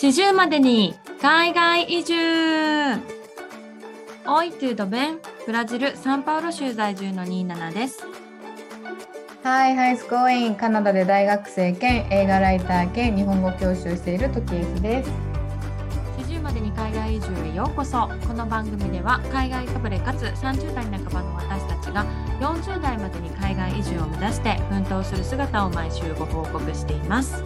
40までに海外移住オイトゥードベンブラジル・サンパウロ州在住のニーナナです。はい、ハイスコーインカナダで大学生兼映画ライター兼日本語教師をしているトキエスです。40までに海外移住へようこそこの番組では海外かぶれかつ30代半ばの私たちが40代までに海外移住を目指して奮闘する姿を毎週ご報告しています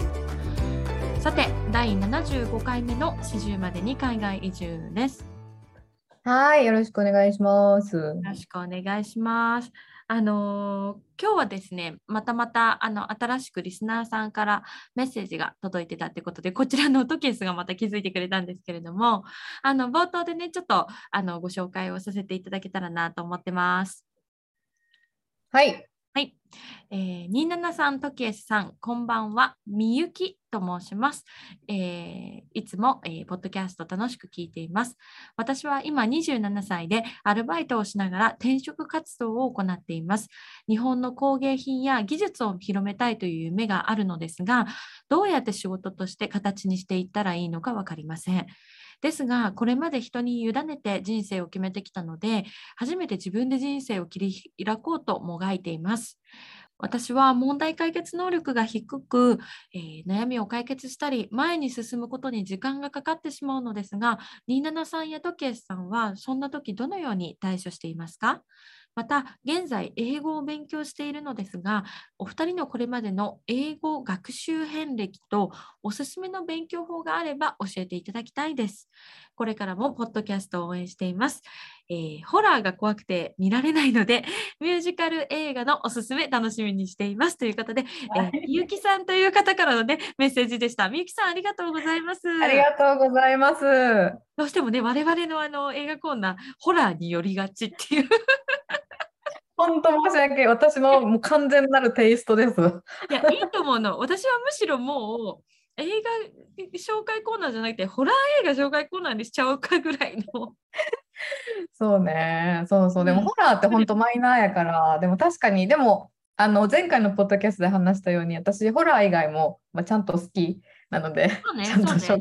さて第75回目の40までに海外移住ですはい、よろしくお願いします。よろしくお願いします。あのー今日はですね、またまたあの新しくリスナーさんからメッセージが届いてたってことで、こちらのトケースがまた気づいてくれたんですけれども、あの冒頭でね、ちょっとあのご紹介をさせていただけたらなと思ってます。はい、はい。えー、27さん、トケースさん、こんばんは。みゆきと申します。えーいつも、えーポッドキャスト楽しく聞いています。私は今27歳でアルバイトをしながら転職活動を行っています。日本の工芸品や技術を広めたいという夢があるのですが、どうやって仕事として形にしていったらいいのか分かりません。ですが、これまで人に委ねて人生を決めてきたので、初めて自分で人生を切り開こうともがいています。私は問題解決能力が低く、えー悩みを解決したり前に進むことに時間がかかってしまうのですが27さんや時計さんはそんな時どのように対処していますか？また現在英語を勉強しているのですがお二人のこれまでの英語学習遍歴とおすすめの勉強法があれば教えていただきたいですこれからもポッドキャストを応援しています、えーホラーが怖くて見られないのでミュージカル映画のおすすめ楽しみにしていますということで、えーみゆきさんという方からのねメッセージでした。みゆきさんありがとうございます。ありがとうございます。どうしてもね我々のあの映画コーナーホラーに寄りがちっていう本当申し訳。私のもう完全なるテイストです。いやいいと思うの。私はむしろもう映画紹介コーナーじゃなくてホラー映画紹介コーナーにしちゃおうかぐらいの。そうね。そうそう。でうんもホラーって本当マイナーやから、でも確かに、でも、あの、前回のポッドキャストで話したように、私、ホラー以外も、まあ、ちゃんと好きなので、ね ちゃんと紹介。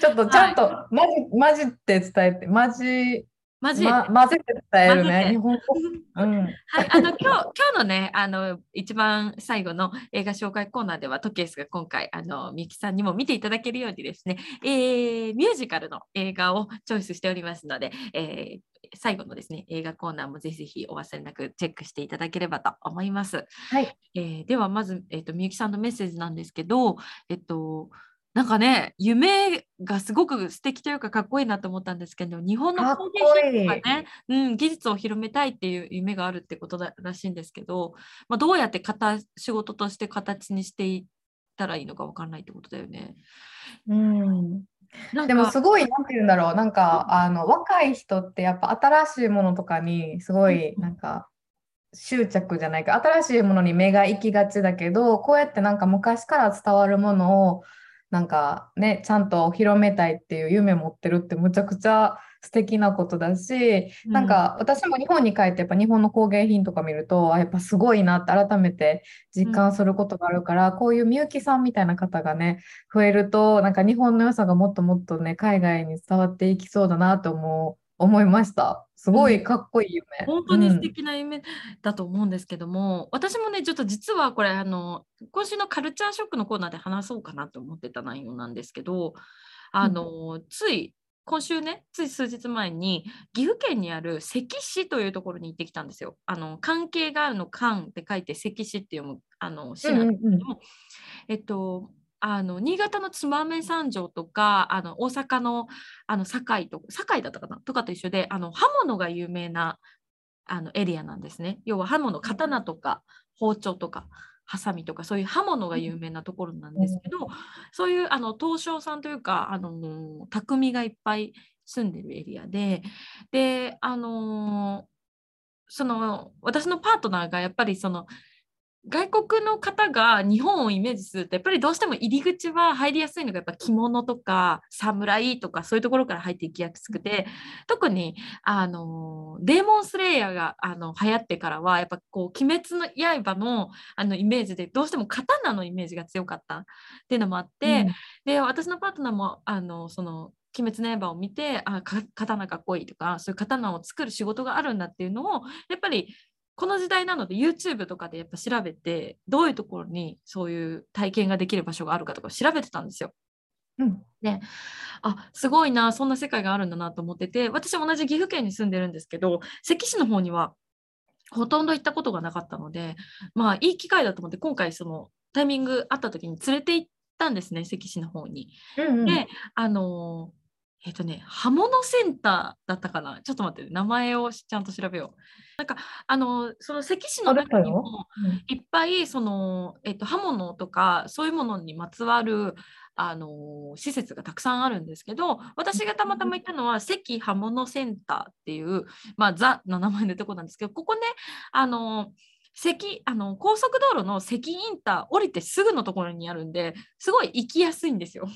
ちょっとちゃんと、まじ、まじって伝えて、マジで、ま、混ぜて伝えるね。日本語。うん。はい、あの今日今日のねあの一番最後の映画紹介コーナーではトケースが今回あのみゆきさんにも見ていただけるようにですね、えーミュージカルの映画をチョイスしておりますので、えー最後のですね映画コーナーもぜひぜひお忘れなくチェックしていただければと思います。はい。えーではまず、えー、とみゆきさんのメッセージなんですけど、えっとなんかね夢がすごく素敵というかかっこいいなと思ったんですけど日本の工芸品とかね、うん、技術を広めたいっていう夢があるってことだらしいんですけど、まあ、どうやって形仕事として形にしていったらいいのかわかんないってことだよね。うん。でもすごい、なんて言うんだろう、なんか、あの、若い人ってやっぱ新しいものとかにすごい、うんなんか、執着じゃないか、新しいものに目が行きがちだけど、こうやってなんか昔から伝わるものを、なんかね、ちゃんと広めたいっていう夢持ってるってむちゃくちゃ素敵なことだし、なんか私も日本に帰ってやっぱ日本の工芸品とか見ると、あ、やっぱすごいなって改めて実感することがあるから、こういうみゆきさん。みたいな方がね、増えると、なんか日本の良さがもっともっとね、海外に伝わっていきそうだなと思う、思いました。すごいかっこいい夢。本当に素うん敵な夢だと思うんですけども、私もねちょっと実はこれあの今週のカルチャーショックのコーナーで話そうかなと思ってた内容なんですけどあの、つい今週ねつい数日前に岐阜県にある関市というところに行ってきたんですよ。あの関係があるの関って書いて関市って読むあの市なんですけども、えっとあの新潟の燕三条とかあの大阪のあの堺と堺だったかな？とかと一緒であの刃物が有名なあのエリアなんですね。要は刃物刀とか包丁とかハサミとかそういう刃物が有名なところなんですけど、そういうあの刀匠さんというかあの匠がいっぱい住んでるエリアでであのその私のパートナーがやっぱりその外国の方が日本をイメージするとやっぱりどうしても入り口は入りやすいのがやっぱ着物とか侍とかそういうところから入っていきやすくて特にあのデーモンスレイヤーがあの流行ってからはやっぱこう鬼滅の刃のあのイメージでどうしても刀のイメージが強かったっていうのもあって、うん、で私のパートナーもあのその鬼滅の刃を見てあ刀かっこいいとかそういう刀を作る仕事があるんだっていうのをやっぱりこの時代なので YouTube とかでやっぱ調べてどういうところにそういう体験ができる場所があるかとか調べてたんですよ。うん、であすごいなそんな世界があるんだなと思ってて私同じ岐阜県に住んでるんですけど関市の方にはほとんど行ったことがなかったのでまあいい機会だと思って今回そのタイミングあった時に連れて行ったんですね関市の方に。うんうん、であのえっ、とね、刃物センターだったかな？ちょっと待って、名前をちゃんと調べよう。なんか、あの、その関市の中にも、いっぱい、その、えっ、と、刃物とか、そういうものにまつわる、あの、施設がたくさんあるんですけど、私がたまたま行ったのは、関刃物センターっていう、まあ、ザの名前のとこなんですけど、ここね、あの、関あの高速道路の関インター降りてすぐのところにあるんですごい行きやすいんですよ。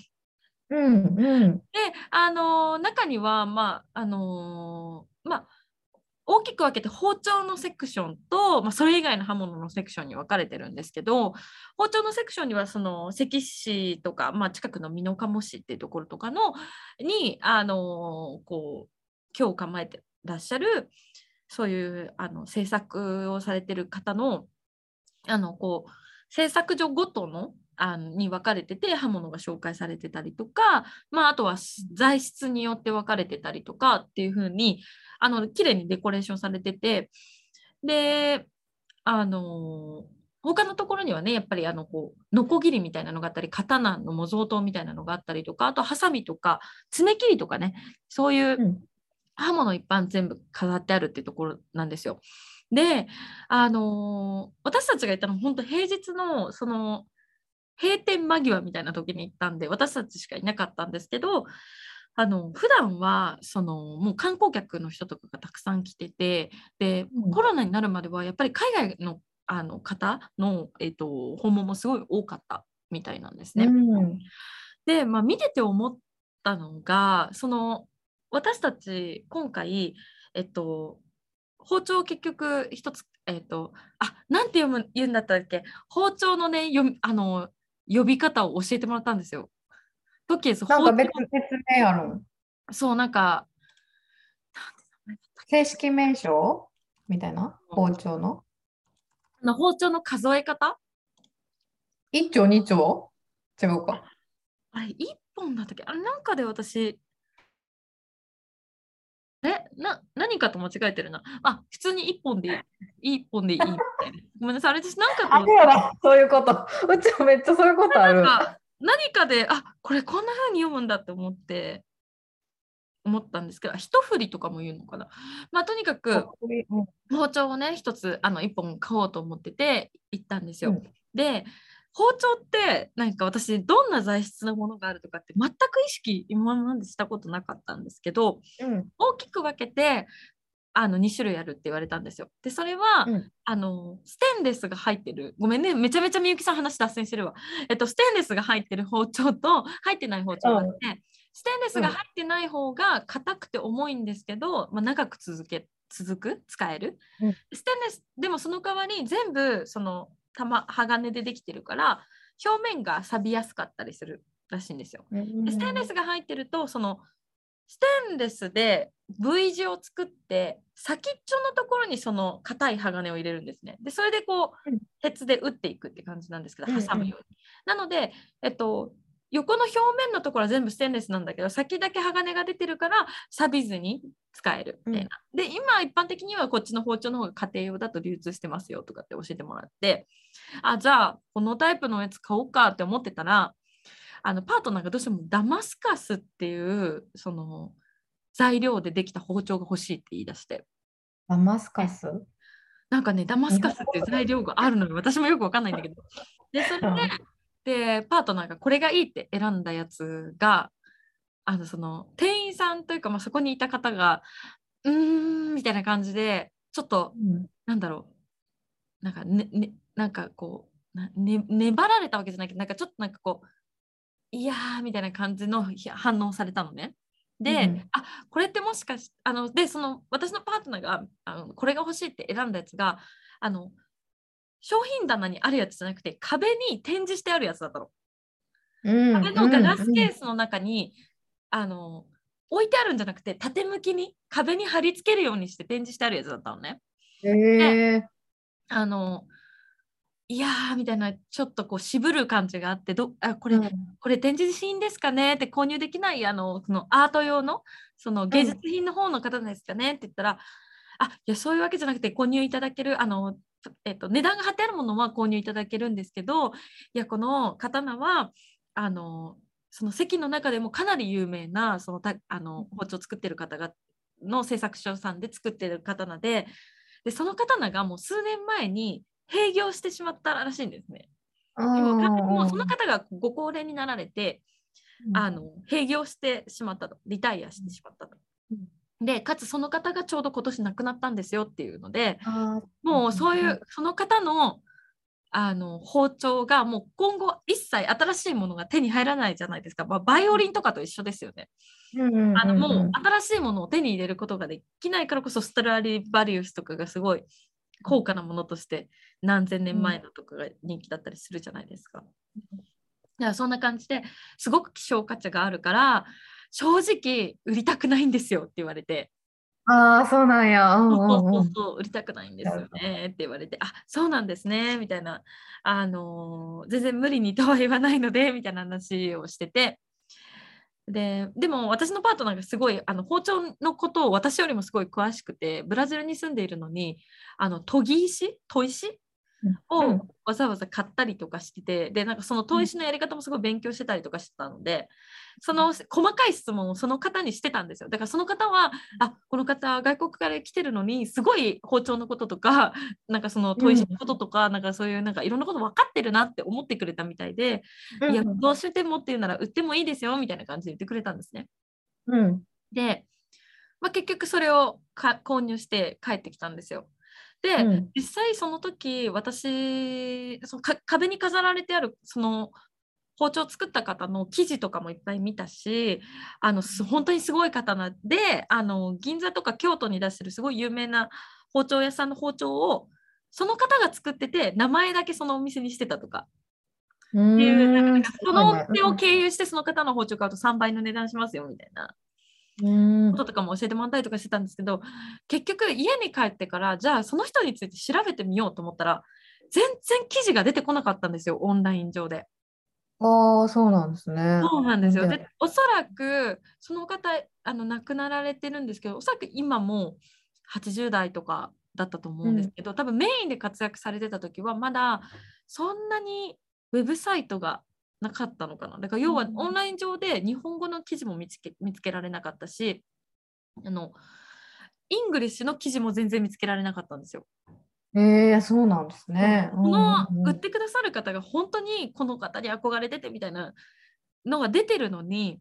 うんうん、であの中にはまああのまあ大きく分けて包丁のセクションと、まあ、それ以外の刃物のセクションに分かれてるんですけど包丁のセクションにはその関市とか、まあ、近くの美濃加茂市っていうところとかのにあのこう今日構えてらっしゃるそういうあの制作をされてる方のあのこう制作所ごとのあのに分かれてて刃物が紹介されてたりとか、まあ、あとは材質によって分かれてたりとかっていう風にあの綺麗にデコレーションされててであの他のところにはねやっぱりあのこうノコギリみたいなのがあったり刀の模造刀みたいなのがあったりとかあとハサミとか爪切りとかねそういう刃物一般全部飾ってあるっていうところなんですよ。で、あのー、私たちが行ったのは本当平日のその閉店間際みたいな時に行ったんで私たちしかいなかったんですけどあの普段はそのもう観光客の人とかがたくさん来ててで、うん、コロナになるまではやっぱり海外のあの方の、えーと、訪問もすごい多かったみたいなんですね。うん、で、まあ、見てて思ったのがその私たち今回、えっと、包丁を結局一つえっ、とあなんて読む言うんだったっけ？包丁のね読あの呼び方を教えてもらったんですよ。トキエスなんか別別名あるそう、なんか、正式名称？みたいな？包丁の？の包丁の数え方 ?1 丁、2丁？違うか。あれ、1本だったっけ？あれ、なんかで私、え、な、何かと間違えてるな。あ、普通に1本でいい、1本でいいみたいな。ごめんなさい、あれです。なんかあるよな、そういうこと。うちもめっちゃそういうことある。か何かで、あ、これこんな風に読むんだって思って、思ったんですけど、一振りとかも言うのかな。まあ、とにかく、包丁をね、一つ、あの、一本買おうと思ってて、行ったんですよ。うん、で、包丁ってなんか私どんな材質のものがあるとかって全く意識今までしたことなかったんですけど、うん、大きく分けてあの2種類あるって言われたんですよ。でそれは、うん、あのステンレスが入ってる。ごめんねめちゃめちゃみゆきさん話脱線してるわ。えっとステンレスが入ってる包丁と入ってない包丁があって、うん、ステンレスが入ってない方が硬くて重いんですけど、まあ、長く続け続く？使える、ステンレスでもその代わり全部その玉鋼でできてるから表面が錆びやすかったりするらしいんですよ。でステンレスが入ってるとそのステンレスで V 字を作って先っちょのところにその硬い鋼を入れるんですね。でそれでこう鉄で打っていくって感じなんですけど挟むように。なので、えっと、横の表面のところは全部ステンレスなんだけど先だけ鋼が出てるから錆びずに使える。みたいな。うん、で今一般的にはこっちの包丁の方が家庭用だと流通してますよとかって教えてもらって。あじゃあこのタイプのやつ買おうかって思ってたらあのパートナーがどうしてもダマスカスっていうその材料でできた包丁が欲しいって言い出して。ダマスカス？なんかねダマスカスっていう材料があるのに私もよくわかんないんだけど。でそれででパートナーがこれがいいって選んだやつがあのその店員さんというか、まあ、そこにいた方がうーんみたいな感じでちょっと、うん、なんだろう。なんかねねなんかこうな、ね、粘られたわけじゃないけどなんかちょっとなんかこういやーみたいな感じの反応されたのね。で、うん、あこれってもしかしあのでその私のパートナーがあのこれが欲しいって選んだやつがあの商品棚にあるやつじゃなくて壁に展示してあるやつだったの。うん、壁のガラスケースの中に、うん、あの置いてあるんじゃなくて縦向きに壁に貼り付けるようにして展示してあるやつだったのね。へあのいやーみたいなちょっとこう渋る感じがあってどあこれ、うん、これ展示品ですかね？って購入できないあのそのアート用のその芸術品の方の方ですかね、って言ったらあいやそういうわけじゃなくて購入いただけるあの、えっと、値段が貼ってあるものは購入いただけるんですけどいやこの刀はあのその席の中でもかなり有名なそのたあの包丁を作ってる方がの製作所さんで作ってる刀ででその刀がもう数年前に閉業してしまったらしいんですね。でももうその方がご高齢になられて、あの閉業してしまったとリタイアしてしまったと。でかつその方がちょうど今年亡くなったんですよっていうのでもうそういうその方のあの包丁がもう今後一切新しいものが手に入らないじゃないですか、まあ、バイオリンとかと一緒ですよね。あのもう新しいものを手に入れることができないからこそストラリバリウスとかがすごい高価なものとして何千年前のとかが人気だったりするじゃないですか。だからそんな感じですごく希少価値があるから正直売りたくないんですよって言われて。ああ、そうなんや。うんうんうん、そうそうそう売りたくないんですよねって言われて、あそうなんですねみたいな、あのー、全然無理にとは言わないのでみたいな話をしてて、ででも私のパートナーがすごいあの包丁のことを私よりもすごい詳しくてブラジルに住んでいるのにあの研ぎ石？砥石？をわざわざ買ったりとかしててでなんかその砥石のやり方もすごい勉強してたりとかしてたのでその細かい質問をその方にしてたんですよ。だからその方はあこの方外国から来てるのにすごい包丁のこととか なんかその砥石のこととか、うん、なんかそういうなんかいろんなこと分かってるなって思ってくれたみたいで、うん、いやどうしてもっていうなら売ってもいいですよみたいな感じで言ってくれたんですね。うん、で、まあ、結局それを購入して帰ってきたんですよ。で、うん、実際その時私その壁に飾られてあるその包丁を作った方の記事とかもいっぱい見たしあの本当にすごい刀であの銀座とか京都に出してるすごい有名な包丁屋さんの包丁をその方が作ってて名前だけそのお店にしてたとか。っていうその手を経由してその方の包丁買うと3倍の値段しますよみたいなこととかも教えてもらったりとかしてたんですけど結局家に帰ってからじゃあその人について調べてみようと思ったら全然記事が出てこなかったんですよオンライン上で。ああそうなんですね。そうなんですよ。で？おそらくその方あの亡くなられてるんですけどおそらく今も80代とかだったと思うんですけど、うん、多分メインで活躍されてた時はまだそんなにウェブサイトがなかったのかなだから要はオンライン上で日本語の記事も見つけ見つけられなかったしあの English の記事も全然見つけられなかったんですよ。えー、そうなんですね。この売ってくださる方が本当にこの方に憧れててみたいなのが出てるのに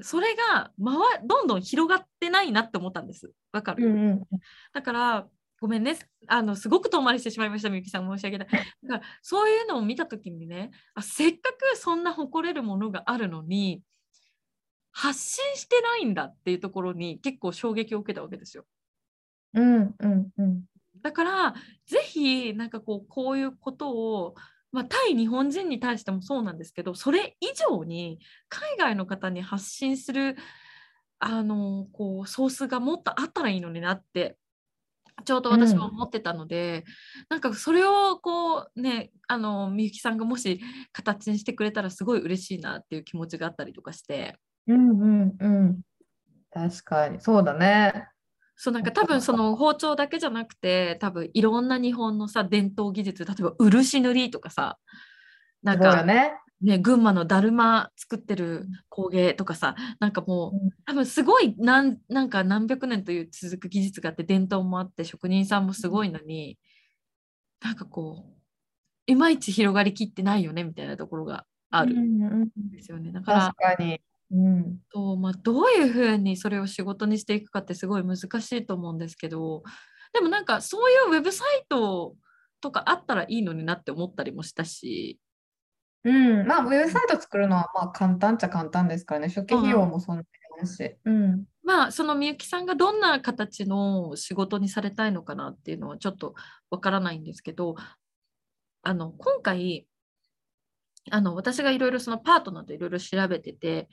それが回どんどん広がってないなって思ったんです。わかる、うんうん、だからごめんね。あのすごく遠回りしてしまいましたみゆきさん申し訳ないだからそういうのを見た時にねあせっかくそんな誇れるものがあるのに発信してないんだっていうところに結構衝撃を受けたわけですよ。うんうんうん、だからぜひなんかこうこういうことをまあ、対日本人に対してもそうなんですけどそれ以上に海外の方に発信するあのこうソースがもっとあったらいいのになってちょうど私も思ってたので、うん、なんかそれをこうねあのみゆきさんがもし形にしてくれたらすごい嬉しいなっていう気持ちがあったりとかして。うんうんうん。確かにそうだね。そうなんか多分その包丁だけじゃなくて多分いろんな日本のさ伝統技術例えば漆塗りとかさなんかね。ね、群馬のだるま作ってる工芸とかさなんかもう多分すごい何なんか何百年という続く技術があって伝統もあって職人さんもすごいのになんかこういまいち広がりきってないよねみたいなところがあるんですよね。だから確かに、うん。とまあ、どういうふうにそれを仕事にしていくかってすごい難しいと思うんですけどでもなんかそういうウェブサイトとかあったらいいのになって思ったりもしたし。うん、まあ、ウェブサイト作るのはまあ簡単っちゃ簡単ですからね。初期費用もそんなにし。うん。まあそのみゆきさんがどんな形の仕事にされたいのかなっていうのはちょっとわからないんですけどあの今回あの私がいろいろそのパートナーといろいろ調べてて、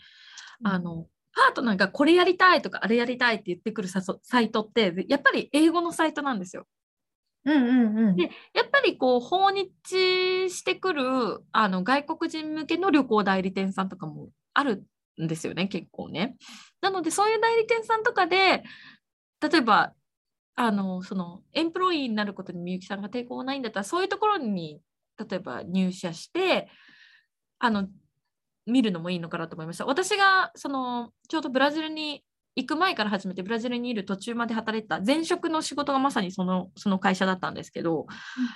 あのパートナーがこれやりたいとかあれやりたいって言ってくるサイトってやっぱり英語のサイトなんですよ。うんうんうん。でやっぱりこう訪日してくるあの外国人向けの旅行代理店さんとかもあるんですよね結構ね。なのでそういう代理店さんとかで例えばあのそのエンプロイーになることにみゆきさんが抵抗がないんだったらそういうところに例えば入社してあの見るのもいいのかなと思いました。私がそのちょうどブラジルに行く前から始めてブラジルにいる途中まで働いてた。前職の仕事がまさにそのその会社だったんですけど、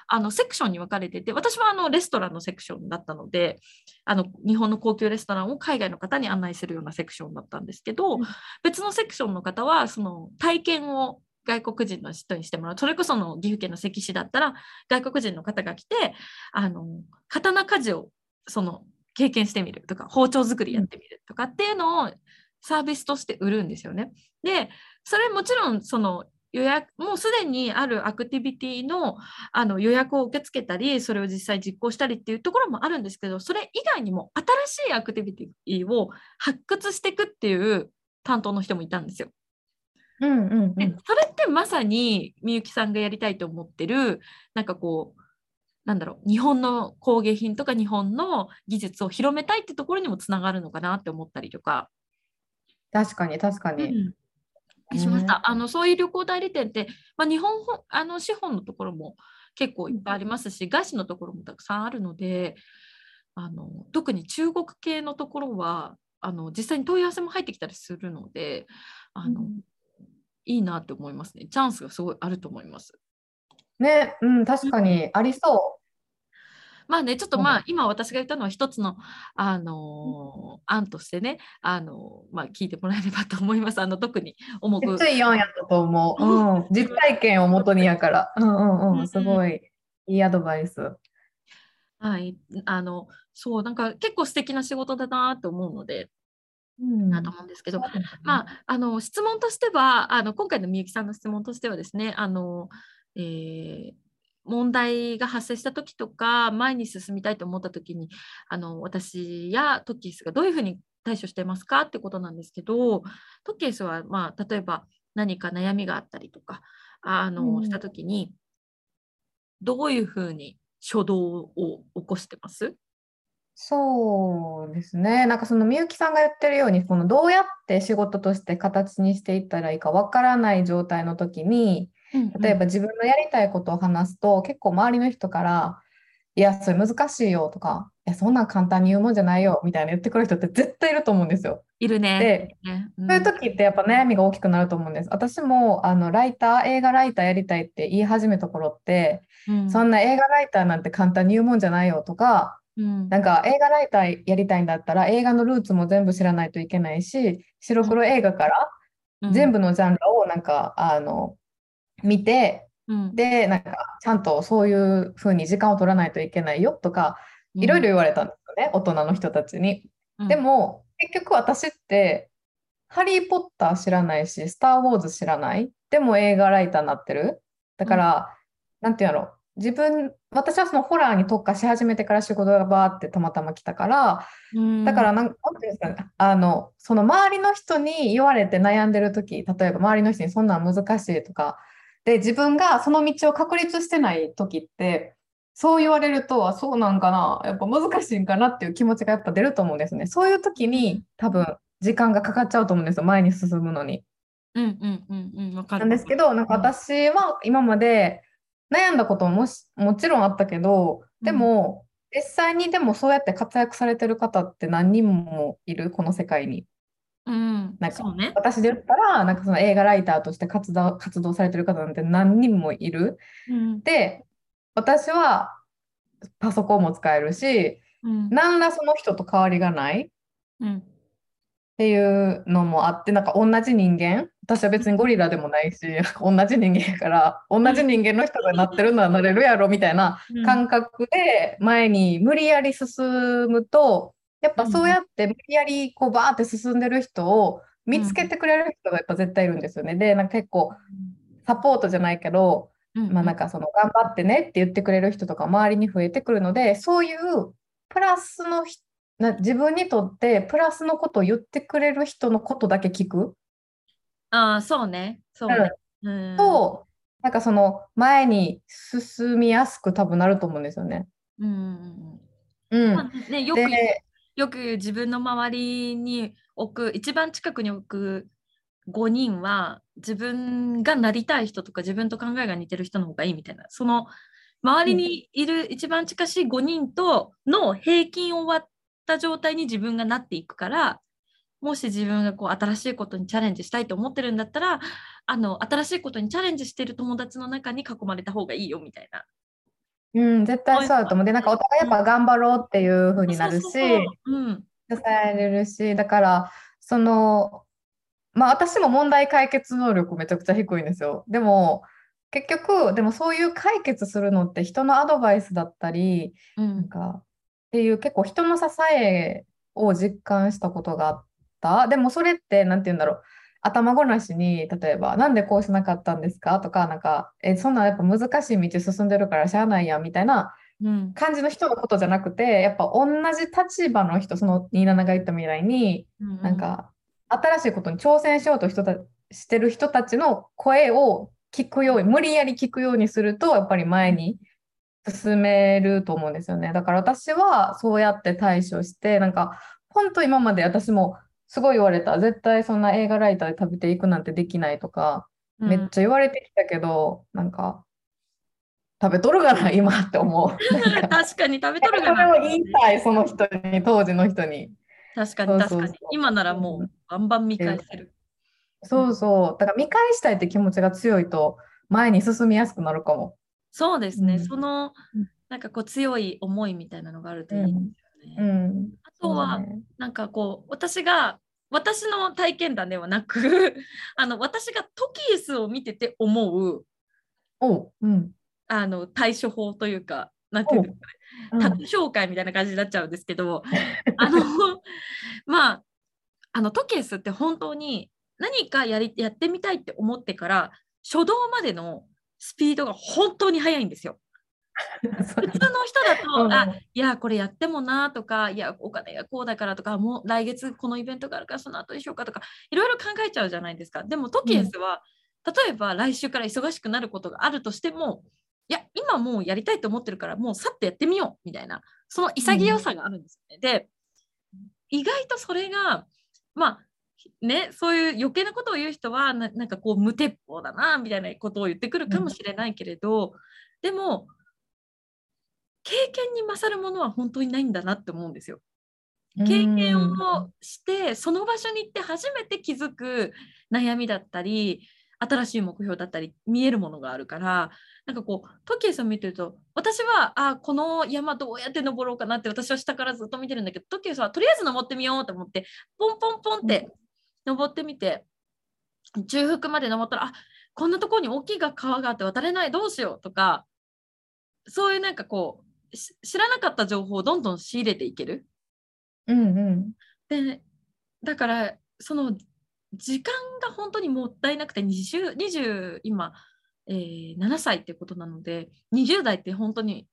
あのセクションに分かれてて私はあのレストランのセクションだったのであの日本の高級レストランを海外の方に案内するようなセクションだったんですけど、うん。別のセクションの方はその体験を外国人の人にしてもらう。それこその岐阜県の関市だったら外国人の方が来てあの刀鍛冶をその経験してみるとか包丁作りやってみるとかっていうのをサービスとして売るんですよね。でそれもちろんその予約もうすでにあるアクティビティのあの予約を受け付けたりそれを実際実行したりっていうところもあるんですけどそれ以外にも新しいアクティビティを発掘していくっていう担当の人もいたんですよ。うんうんうでん。それってまさにみゆきさんがやりたいと思ってるなんかこうなんだろう日本の工芸品とか日本の技術を広めたいってところにもつながるのかなって思ったりとか、確かに確かに。うんしました。あのそういう旅行代理店って、まあ、日本ほあの資本のところも結構いっぱいありますし外資のところもたくさんあるのであの特に中国系のところはあの実際に問い合わせも入ってきたりするのであの、うんいいなって思いますね。チャンスがすごいあると思います。ね、うん、確かにありそまあね、ちょっとうんまあ、今私が言ったのは一つの、あのー案としてね、あのーまあ、聞いてもらえればと思います。あの特に重う。くきつい4やったと思う。うん。実体験をもとにやから。うんうんうん。すごいいいアドバイス。はい、あのそうなんか結構素敵な仕事だなと思うので、うんなと思うんですけど、そうですねまあ、あの質問としてはあの今回のみゆきさんの質問としてはですねあの、えー問題が発生した時とか前に進みたいと思った時にあの私やトッキースがどういうふうに対処してますかってことなんですけどトッキースは、まあ、例えば何か悩みがあったりとかあの、うんした時にどういうふうに初動を起こしてます？そうですね。なんかそのみゆきさんが言ってるように、そのどうやって仕事として形にしていったらいいかわからない状態の時に、例えば自分のやりたいことを話すと、結構周りの人から、いや、それ難しいよとか、いや、そんなん簡単に言うもんじゃないよみたいな言ってくる人って絶対いると思うんですよ。いるね。でね。うん。そういう時ってやっぱ悩みが大きくなると思うんです。私もあのライター、映画ライターやりたいって言い始めた頃って、うん。そんな映画ライターなんて簡単に言うもんじゃないよとか、うん。なんか映画ライターやりたいんだったら映画のルーツも全部知らないといけないし、白黒映画からうん。全部のジャンルをなんかあの見て、うん。で、なんかちゃんとそういうふうに時間を取らないといけないよとか、いろいろ言われたんですよね、大人の人たちに。うん。でも、結局私って、ハリー・ポッター知らないし、スター・ウォーズ知らない。でも映画ライターになってる。だから、なんていうの、自分、私はそのホラーに特化し始めてから仕事がバーってたまたま来たから、うん。だからなん、なんていうんですかね、あの、その周りの人に言われて悩んでる時、例えば周りの人にそんなん難しいとか、で、自分がその道を確立してない時って、そう言われると、あ、そうなんかな、やっぱ難しいんかなっていう気持ちがやっぱ出ると思うんですね。そういう時に多分時間がかかっちゃうと思うんですよ、前に進むのに。うんうんうんうんわかるなんですけど、なんかうん私は今まで悩んだことももしもちろんあったけど、でも、実際にでもそうやって活躍されてる方って何人もいる、この世界に。うん。なんかね。私で言ったら、なんかその映画ライターとして活動、活動されてる方なんて何人もいる。うん。で、私はパソコンも使えるし、うん。何らその人と変わりがない。うん。っていうのもあってなんか同じ人間。私は別にゴリラでもないし 同じ人間やから同じ人間の人がなってるのはなれるやろみたいな感覚で前に無理やり進むとやっぱそうやって無理やりこうバーって進んでる人を見つけてくれる人がやっぱ絶対いるんですよね。でなんか結構サポートじゃないけど、まあなんかその頑張ってねって言ってくれる人とか周りに増えてくるのでそういうプラスの自分にとってプラスのことを言ってくれる人のことだけ聞く。ああ、そうね。そうね。うん、と、なんかその前に進みやすく多分なると思うんですよね。うん。うんまあ、ね、よくよく自分の周りに置く一番近くに置く5人は自分がなりたい人とか自分と考えが似てる人の方がいいみたいなその周りにいる一番近しい5人との平均を割った状態に自分がなっていくからもし自分がこう新しいことにチャレンジしたいと思ってるんだったらあの新しいことにチャレンジしてる友達の中に囲まれた方がいいよみたいな。うん、絶対そうだと思う。で、なんかお互いやっぱ頑張ろうっていう風になるし、支えられるし、だから、その、まあ私も問題解決能力めちゃくちゃ低いんですよ。でも、結局、でもそういう解決するのって人のアドバイスだったり、うん、なんかっていう結構人の支えを実感したことがあった。でもそれって何て言うんだろう。頭ごなしに例えば「なんでこうしなかったんですか?」とかなんか「えそんなやっぱ難しい道進んでるからしゃあないやん」みたいな感じの人のことじゃなくてやっぱ同じ立場の人その27が言った未来に、うん、なんか新しいことに挑戦しようと人たしてる人たちの声を聞くように無理やり聞くようにするとやっぱり前に進めると思うんですよね。だから私はそうやって対処して、なんか本当今まで私もすごい言われた。絶対そんな映画ライターで食べていくなんてできないとか、めっちゃ言われてきたけど、なんか食べとるがな、今って思う。確かに食べとるがな。それを言いたい、その人に、当時の人に。確かに確かに。今ならもうバンバン見返せる。そうそう。だから見返したいって気持ちが強いと前に進みやすくなるかも。そうですね、うん、そのなんかこう強い思いみたいなのがあるといいですよね。うんうん、あとは、ね、なんかこう私が私の体験談ではなく あの私がトキエスを見てて思うお、うん、あの対処法というかなんていうんですかね、タグ紹介みたいな感じになっちゃうんですけど あのまああのトキエスって本当に何かやりやってみたいって思ってから初動までのスピードが本当に速いんですよ。普通の人だと、うん、あいやこれやってもなとかいやお金がこうだからとかもう来月このイベントがあるからその後にしようかとかいろいろ考えちゃうじゃないですか。でもトキエスは、うん、例えば来週から忙しくなることがあるとしてもいや今もうやりたいと思ってるからもうさっとやってみようみたいなその潔さがあるんですよね。うん、で意外とそれがまあね、そういう余計なことを言う人はななんかこう無鉄砲だなみたいなことを言ってくるかもしれないけれど、うん、でも経験に勝るものは本当にないんだなって思うんですよ。経験をしてその場所に行って初めて気づく悩みだったり新しい目標だったり見えるものがあるからなんかこうトキエさん見てると私はあこの山どうやって登ろうかなって私は下からずっと見てるんだけどトキエさんはとりあえず登ってみようと思ってポンポンポンって登ってみて中腹まで登ったらあこんなところに大きい川があって渡れないどうしようとかそういうなんかこう知らなかった情報をどんどん仕入れていける？うんうん、でだからその時間が本当にもったいなくて 20, 20今、えー、7歳ってことなので20代って本当に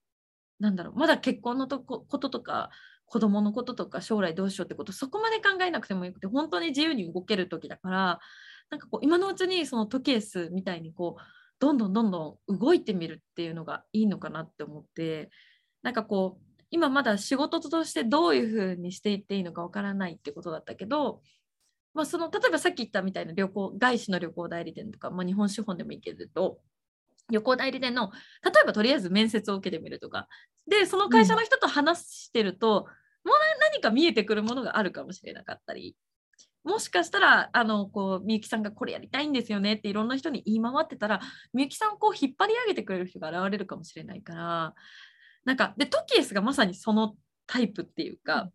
なんだろうまだ結婚のとここととか子供のこととか将来どうしようってことそこまで考えなくてもよくて本当に自由に動ける時だからなんかこう今のうちにその時計数みたいにこうどんどんどんどん動いてみるっていうのがいいのかなって思ってなんかこう今まだ仕事としてどういうふうにしていっていいのかわからないってことだったけど、まあ、その例えばさっき言ったみたいな旅行外資の旅行代理店とか、まあ、日本資本でもいいけれど旅行代理店の例えばとりあえず面接を受けてみるとか。でその会社の人と話してると、うん、もう何か見えてくるものがあるかもしれなかったり。もしかしたらあのこうみゆきさんがこれやりたいんですよねっていろんな人に言い回ってたらみゆきさんをこう引っ張り上げてくれる人が現れるかもしれないからなんかでトキエスがまさにそのタイプっていうか、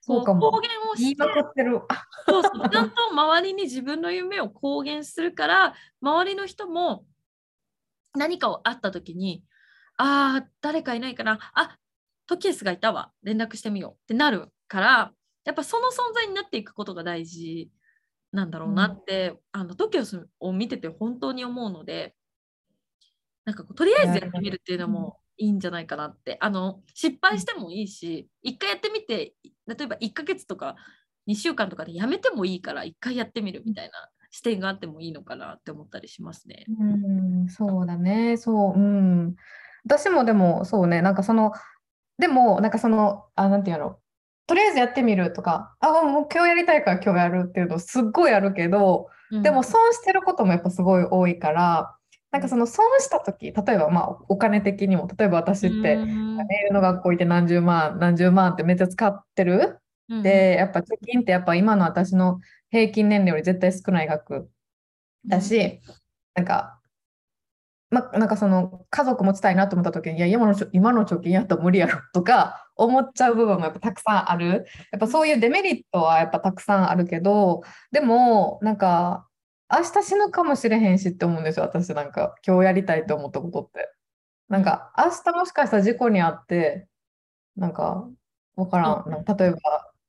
そうかも。方言をしてそうそうちゃんと周りに自分の夢を公言するから周りの人も何かをあった時にああ誰かいないかなあトキエスがいたわ連絡してみようってなるからやっぱその存在になっていくことが大事なんだろうなって、あのトキエスを見てて本当に思うのでなんかとりあえずやってみるっていうのもいいんじゃないかなって。あの失敗してもいいし一回やってみて例えば1ヶ月とか2週間とかでやめてもいいから一回やってみるみたいな視点があってもいいのかなって思ったりしますね。うん、そうだね、そう、うん。私もでも、そうね、なんかその、でも、なんかその、あ、なんていうの、とりあえずやってみるとか、あ、もう今日やりたいから今日やるっていうのすっごいあるけど、でも損してることもやっぱすごい多いから、なんかその損した時、例えばまあお金的にも、例えば私って、うんネイルの学校行って何十万、何十万ってめっちゃ使ってる。うんで、やっぱ貯金ってやっぱ今の私の平均年齢より絶対少ない額だし、なんか、ま、なんかその家族持ちたいなと思った時に、いや、今の今の貯金やったら無理やろとか思っちゃう部分もやっぱたくさんある。やっぱそういうデメリットはやっぱたくさんあるけど、でも、なんか、明日死ぬかもしれへんしって思うんですよ、私なんか、今日やりたいと思ったことって。なんか、明日もしかしたら事故に遭って、なんか、わからん。なんか例えば、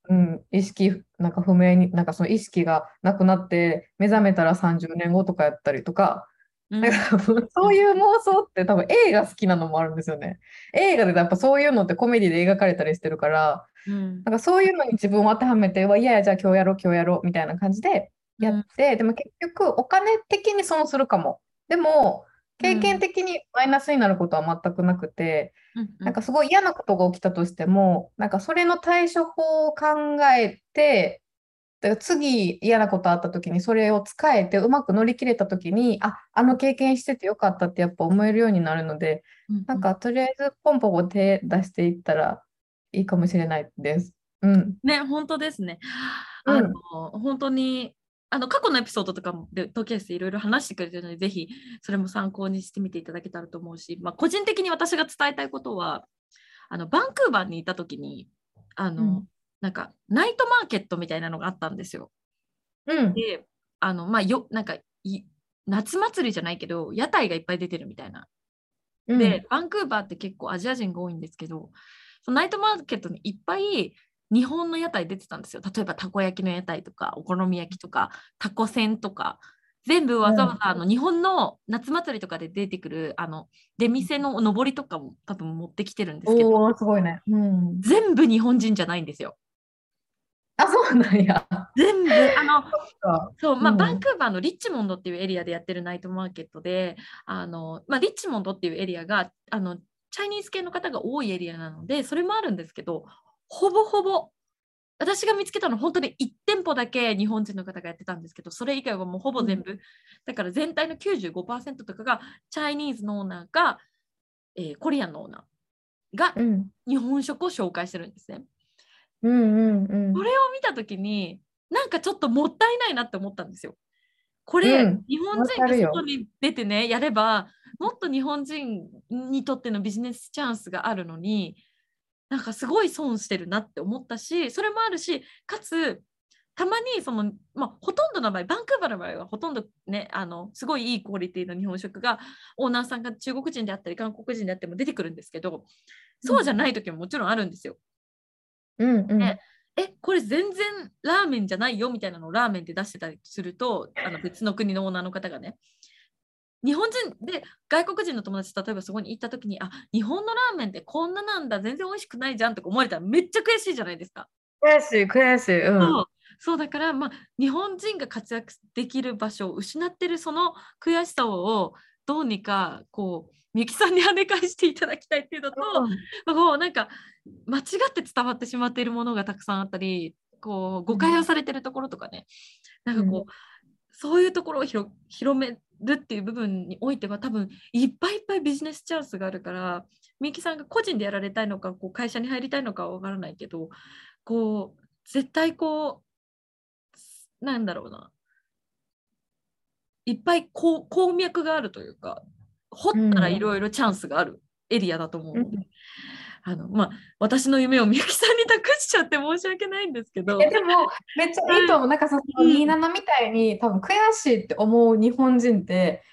うん、意識、なんか不明に、なんかその意識がなくなって、目覚めたら30年後とかやったりとか、うんなんかそういう妄想って多分映画好きなのもあるんですよね。映画でやっぱそういうのってコメディで描かれたりしてるから、うんなんかそういうのに自分を当てはめて、いやいや、じゃあ今日やろう、今日やろうみたいな感じでやって、でも結局お金的に損するかも。でも、経験的にマイナスになることは全くなくて、うんなんかすごい嫌なことが起きたとしても、なんかそれの対処法を考えて、だから次嫌なことあった時にそれを使えてうまく乗り切れた時に、あ、あの経験しててよかったってやっぱ思えるようになるので、うんなんかとりあえずポンポン手出していったらいいかもしれないです。うん。ね、本当ですね。うんあの、本当に、あの、過去のエピソードとかもで、トキエスいろいろ話してくれてるので、ぜひ、それも参考にしてみていただけたらと思うし、まあ、個人的に私が伝えたいことは、あの、バンクーバーにいた時に、あの、うんなんか、ナイトマーケットみたいなのがあったんですよ。うん。で、あの、まあ、よ、なんかい、夏祭りじゃないけど、屋台がいっぱい出てるみたいな。うんで、バンクーバーって結構アジア人が多いんですけど、そのナイトマーケットにいっぱい日本の屋台出てたんですよ。例えばたこ焼きの屋台とか、お好み焼きとか、タコせんとか、全部わざわざあの日本の夏祭りとかで出てくるあの出店の上りとかも多分持ってきてるんですけど、すごいね。うん。全部日本人じゃないんですよ。あ、そうなんや。全部、あの、かそう、まあ、うんバンクーバーのリッチモンドっていうエリアでやってるナイトマーケットで、あの、まあ、リッチモンドっていうエリアが、あの、チャイニーズ系の方が多いエリアなので、それもあるんですけど、ほぼほぼ、私が見つけたの本当に1店舗だけ日本人の方がやってたんですけど、それ以外はもうほぼ全部、だから全体の95%とかがチャイニーズのオーナーが、えーコリアンのオーナーがうん。日本食を紹介してるんですね。うんうんうん。これを見たときに、なんかちょっともったいないなって思ったんですよ。これ、うん日本人が外に出てね、やれば、もっと日本人にとってのビジネスチャンスがあるのに、なんかすごい損してるなって思ったし、それもあるし、かつ、たまにその、まあ、ほとんどの場合、バンクーバーの場合はほとんどね、あのすごいいいクオリティの日本食が、オーナーさんが中国人であったり、韓国人であっても出てくるんですけど、そうじゃない時ももちろんあるんですよ。うんうん。ねえこれ全然ラーメンじゃないよみたいなのをラーメンで出してたりするとあの別の国のオーナーの方がね日本人で外国人の友達例えばそこに行った時にあ日本のラーメンってこんななんだ全然美味しくないじゃんとか思われたらめっちゃ悔しいじゃないですか。悔しい、悔しい。うん。そうそうだから、まあ、日本人が活躍できる場所を失ってるその悔しさをどうにかこうみゆきさんに跳ね返していただきたいっていうのと、まあこうなんか間違って伝わってしまっているものがたくさんあったりこう誤解をされてるところとかね、なんかこう、そういうところを広広めるっていう部分においては多分いっぱいいっぱいビジネスチャンスがあるからみゆきさんが個人でやられたいのかこう会社に入りたいのかは分からないけどこう絶対こうなんだろうな。いっぱいこう鉱脈があるというか掘ったらいろいろチャンスがあるエリアだと思うので、あのまあ私の夢をみゆきさんに託しちゃって申し訳ないんですけどえでもめっちゃいいと思う。なんかそのうん27みたいに多分悔しいって思う日本人って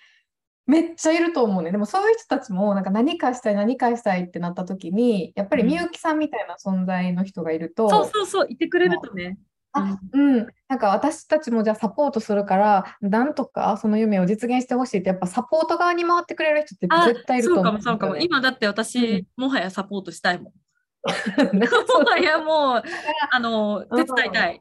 めっちゃいると思うね。でもそういう人たちもなんか何かしたい何かしたいってなった時にやっぱりうんみゆきさんみたいな存在の人がいると、そうそうそう言ってくれるとねあうん、なんか私たちもじゃあサポートするからなんとかその夢を実現してほしいってやっぱサポート側に回ってくれる人ってあ絶対いるとそう思うんかもそうかも。今だって私、うん。もはやサポートしたいもん。もはやもうあの手伝いたい。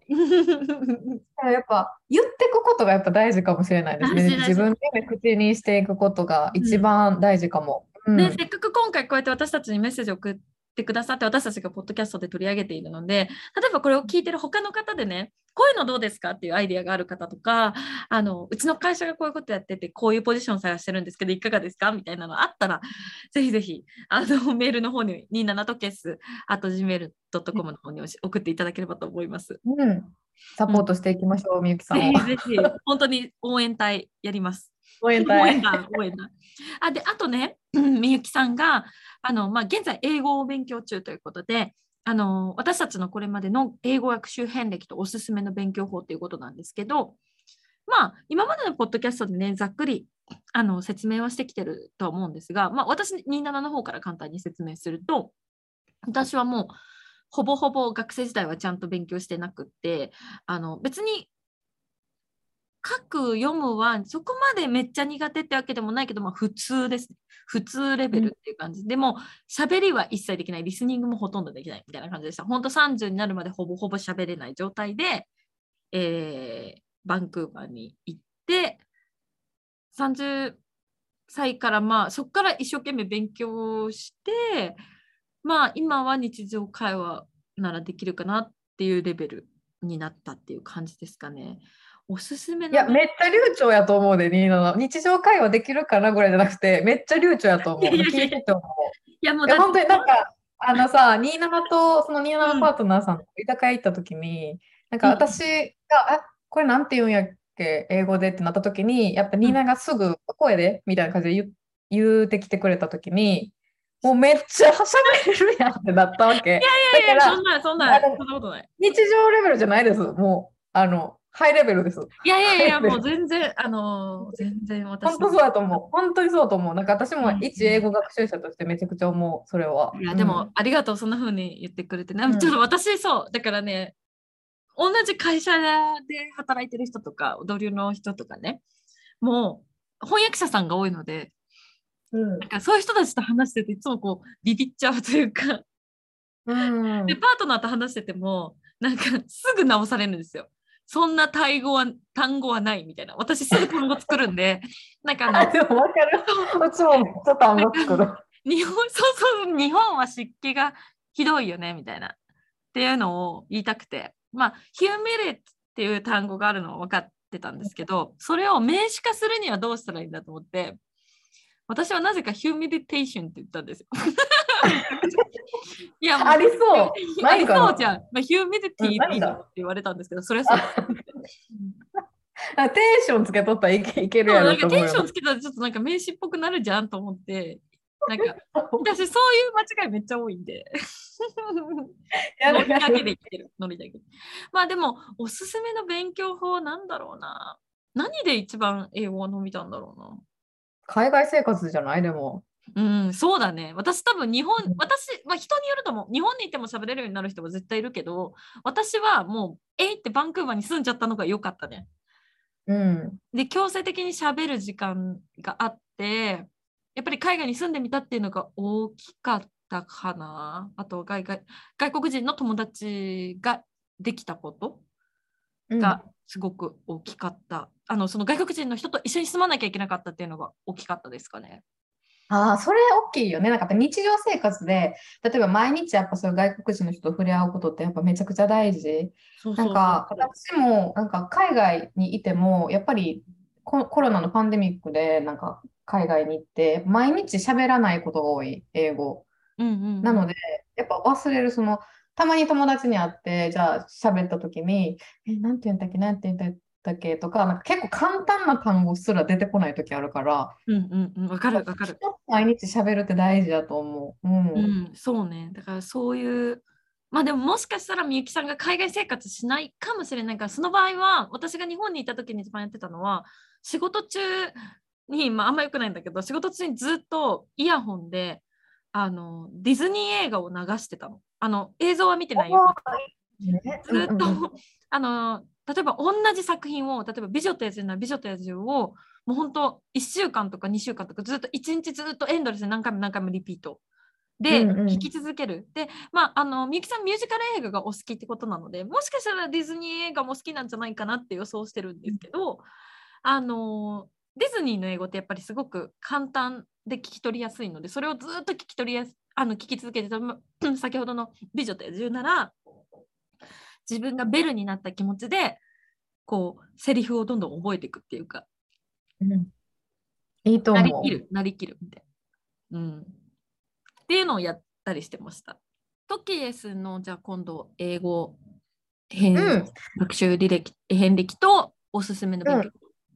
やっぱ言っていくことがやっぱ大事かもしれないですね。自分で口にしていくことが一番大事かも。うん。ね、せっかく今回こうやって私たちにメッセージを送ってくださって私たちがポッドキャストで取り上げているので例えばこれを聞いてる他の方でねこういうのどうですかっていうアイディアがある方とかあのうちの会社がこういうことやっててこういうポジション探してるんですけどいかがですか？みたいなのあったらぜひぜひあのメールの方に27とケースあと gmail.com の方に送っていただければと思います。うん、サポートしていきましょう、みゆきさんをぜひ。ぜひ本当に応援隊やります。応援応援団、応援団。あであとね、みゆきさんがあの、まあ、現在英語を勉強中ということで、あの私たちのこれまでの英語学習遍歴とおすすめの勉強法ということなんですけど、まあ、今までのポッドキャストでね、ざっくりあの説明はしてきてるとは思うんですが、まあ、私、27の方から簡単に説明すると、私はもう、ほぼほぼ学生時代はちゃんと勉強してなくって、あの別に書く読むはそこまでめっちゃ苦手ってわけでもないけど、まあ、普通ですね。普通レベルっていう感じ。でも、喋りは一切できない。リスニングもほとんどできないみたいな感じでした。本当30になるまでほぼほぼ喋れない状態で、えーバンクーバーに行って、30歳からまあそこから一生懸命勉強して、まあ今は日常会話ならできるかなっていうレベルになったっていう感じですかね。おすすめのいや、めっちゃ流暢やと思うで、27。日常会話できるかなぐらいじゃなくて、めっちゃ流暢やと思う。いやもう本当になんか、あのさ、27とその27パートナーさんと居酒屋行った時に、なんか私が、あ、これなんて言うんやっけ、英語でってなった時に、やっぱ27がすぐ、声でみたいな感じで言言うてきてくれた時に、もうめっちゃ喋れるやんってなったわけ。いやいだからやそんなそんなそんなことない。日常レベルじゃないです。もう、あの、ハイレベルです。いやいやいやもう全然あの全然私本当そうだと思う。本当にそうと思う。なんか私もうん一英語学習者としてめちゃくちゃ思う、それは。いやでも、ありがとうそんな風に言ってくれてね、うんちょっと私そうだからね同じ会社で働いてる人とか同僚の人とかねもう翻訳者さんが多いのでうんなんかそういう人たちと話してていつもこうビビっちゃうというかうんでパートナーと話しててもなんかすぐ直されるんですよ。そんな単語は単語はないみたいな私すぐ単語作るんで なんかあのも分かる。うちもちょっと単語作る。日本 そうそう日本は湿気がひどいよねみたいなっていうのを言いたくてまあヒューミレッっていう単語があるのは分かってたんですけどそれを名詞化するにはどうしたらいいんだと思って私はなぜかヒューミリテーションって言ったんですよ。いやありそう。ありそうじゃん。まあ、ヒューミリティでいいのって言われたんですけど、それはそう。あテンションつけとったらいけいけるやろ。テンションつけたらちょっとなんか名詞っぽくなるじゃんと思って、なんか私そういう間違いめっちゃ多いんで。やノリだけで言ってる。ノリだけで。まあでも、おすすめの勉強法なんだろうな。何で一番英語を伸びたんだろうな。海外生活じゃない？でも。うん、そうだね。私多分日本うん、私、まあ人によると思う。日本にいても喋れるようになる人は絶対いるけど、私はもう、えいってバンクーバーに住んじゃったのが良かったね。うん。で、強制的に喋る時間があって、やっぱり海外に住んでみたっていうのが大きかったかな。あと外外、外国人の友達ができたことうんがすごく大きかった。あの、その外国人の人と一緒に住まなきゃいけなかったっていうのが大きかったですかね。ああ、それ大きいよね。なんかやっぱ日常生活で、例えば毎日やっぱそういう外国人の人と触れ合うことってやっぱめちゃくちゃ大事。そうなんか私もなんか海外にいてもやっぱりココロナのパンデミックでなんか海外に行って毎日喋らないことが多い英語うんうんうんなのでやっぱ忘れるそのたまに友達に会ってじゃあ喋った時にえなんて言うんだっけなんて言うんだっだけとか、なんか結構簡単な単語すら出てこない時あるから、うんうんうん、わかるわかる。毎日喋るって大事だと思う。うん。うん、そうね。だからそういう、まあでももしかしたらみゆきさんが海外生活しないかもしれないから、その場合は私が日本にいた時に一番やってたのは、仕事中に、まああんま良くないんだけど、仕事中にずっとイヤホンで、あの、ディズニー映画を流してたの。あの、映像は見てないよ。ねずっと、うんうんうんあの例えば同じ作品を例えば「美女と野獣」なら「美女と野獣」をもう本当1週間とか2週間とかずっと1日ずっとエンドレスで何回も何回もリピートでうんうん弾き続ける。でまああのみゆきさんミュージカル映画がお好きってことなのでもしかしたらディズニー映画も好きなんじゃないかなって予想してるんですけど、あのディズニーの英語ってやっぱりすごく簡単で聞き取りやすいのでそれをずっと聞き取りやすあの聞き続けてた先ほどの「美女と野獣」なら自分がベルになった気持ちでこうセリフをどんどん覚えていくっていうかうんいいと思うなりき。るなりきるみたいな、うん。っていうのをやったりしてました。トキエスのじゃあ今度英語編、うん学習履歴遍歴とおすすめの勉強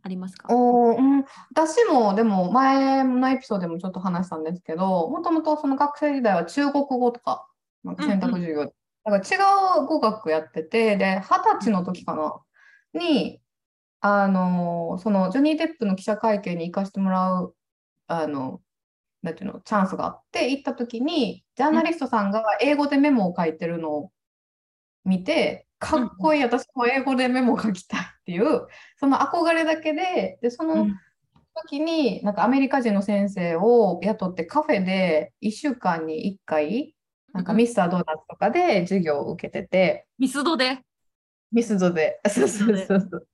ありますか、おーうん、私もでも前のエピソードでもちょっと話したんですけど、もともとその学生時代は中国語とか、なんか選択授業、だから違う語学やってて、で、二十歳の時かな、に、あのそのジョニー・デップの記者会見に行かせてもらう、あの、なんていうの、チャンスがあって、行った時に、ジャーナリストさんが英語でメモを書いてるのを見て、かっこいい、私も英語でメモ書きたいっていう、その憧れだけで、で、その、うん。時になんかアメリカ人の先生を雇ってカフェで1週間に1回なんかうんミスタードーナツとかで授業を受けてて。ミスドで？ミスドで。そうそうそうそう。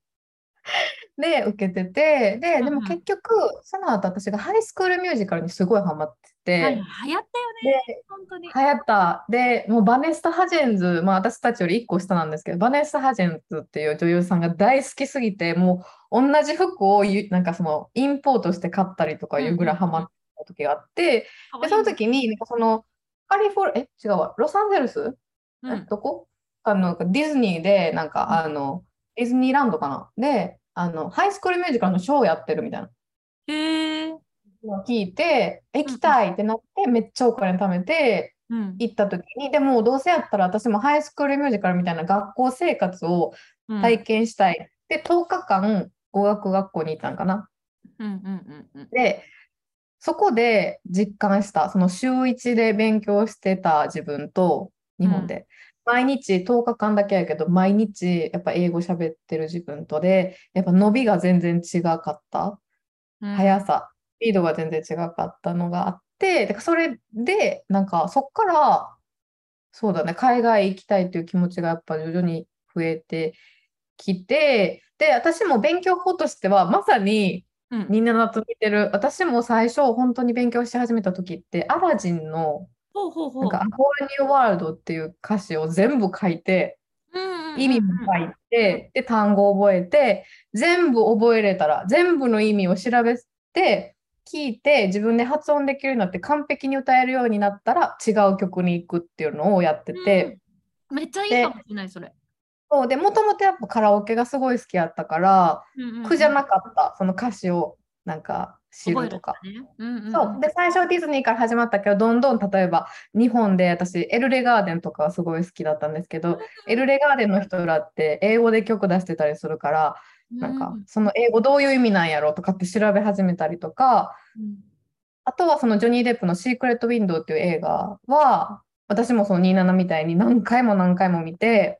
で。受けてて。ででも結局その後私がハイスクールミュージカルにすごいハマってて、はい、流行ったよね。で本当に。流行った。で、もうバネッサ・ハジェンズ、まあ私たちより1個下なんですけど、バネッサ・ハジェンズっていう女優さんが大好きすぎて、もう同じ服をゆなんかそのインポートして買ったりとかいうぐらいハマった時があって、で、その時に、なんかそのカリフォル、え、違うわ、ロサンゼルス、うんえどこ？あの、ディズニーで、なんかあの、ディズニーランドかな？で、あの、ハイスクールミュージカルのショーやってるみたいな。へえ。聞いて、行きたいってなって、めっちゃお金貯めて、うん。行った時に、でもどうせやったら私もハイスクールミュージカルみたいな学校生活をうん体験したい。で、10日間語学学校に行ったんかな。うんうんうんうん。で、そこで実感した、その週1で勉強してた自分と、日本で、毎日10日間だけやけど、毎日やっぱ英語喋ってる自分とで、やっぱ伸びが全然違かった。うん。速さ、スピードが全然違かったのがあって、だからそれで、なんかそっから、そうだね、海外行きたいという気持ちがやっぱ徐々に増えてきて、で、私も勉強法としては、まさにうん。みんなと似てる、私も最初本当に勉強し始めた時って、アラジンの、ほうほうほう。なんか、A Whole New World っていう歌詞を全部書いて、うん。意味も書いて、で、単語を覚えて、全部覚えれたら、全部の意味を調べて、聞いて、自分で発音できるようになって、完璧に歌えるようになったら、違う曲に行くっていうのをやってて、うん。めっちゃいいかもしれない、それ。そうで、もともとやっぱカラオケがすごい好きやったから、苦じゃなかった、その歌詞をなんか知るとか。ね。うんうんうん。そうで最初はディズニーから始まったけどどんどん例えば日本で私エルレガーデンとかはすごい好きだったんですけどエルレガーデンの人らって英語で曲出してたりするからなんかうんその英語どういう意味なんやろとかって調べ始めたりとかうん。あとはそのジョニー・デップの「シークレット・ウィンドウ」っていう映画は私もその27みたいに何回も何回も見て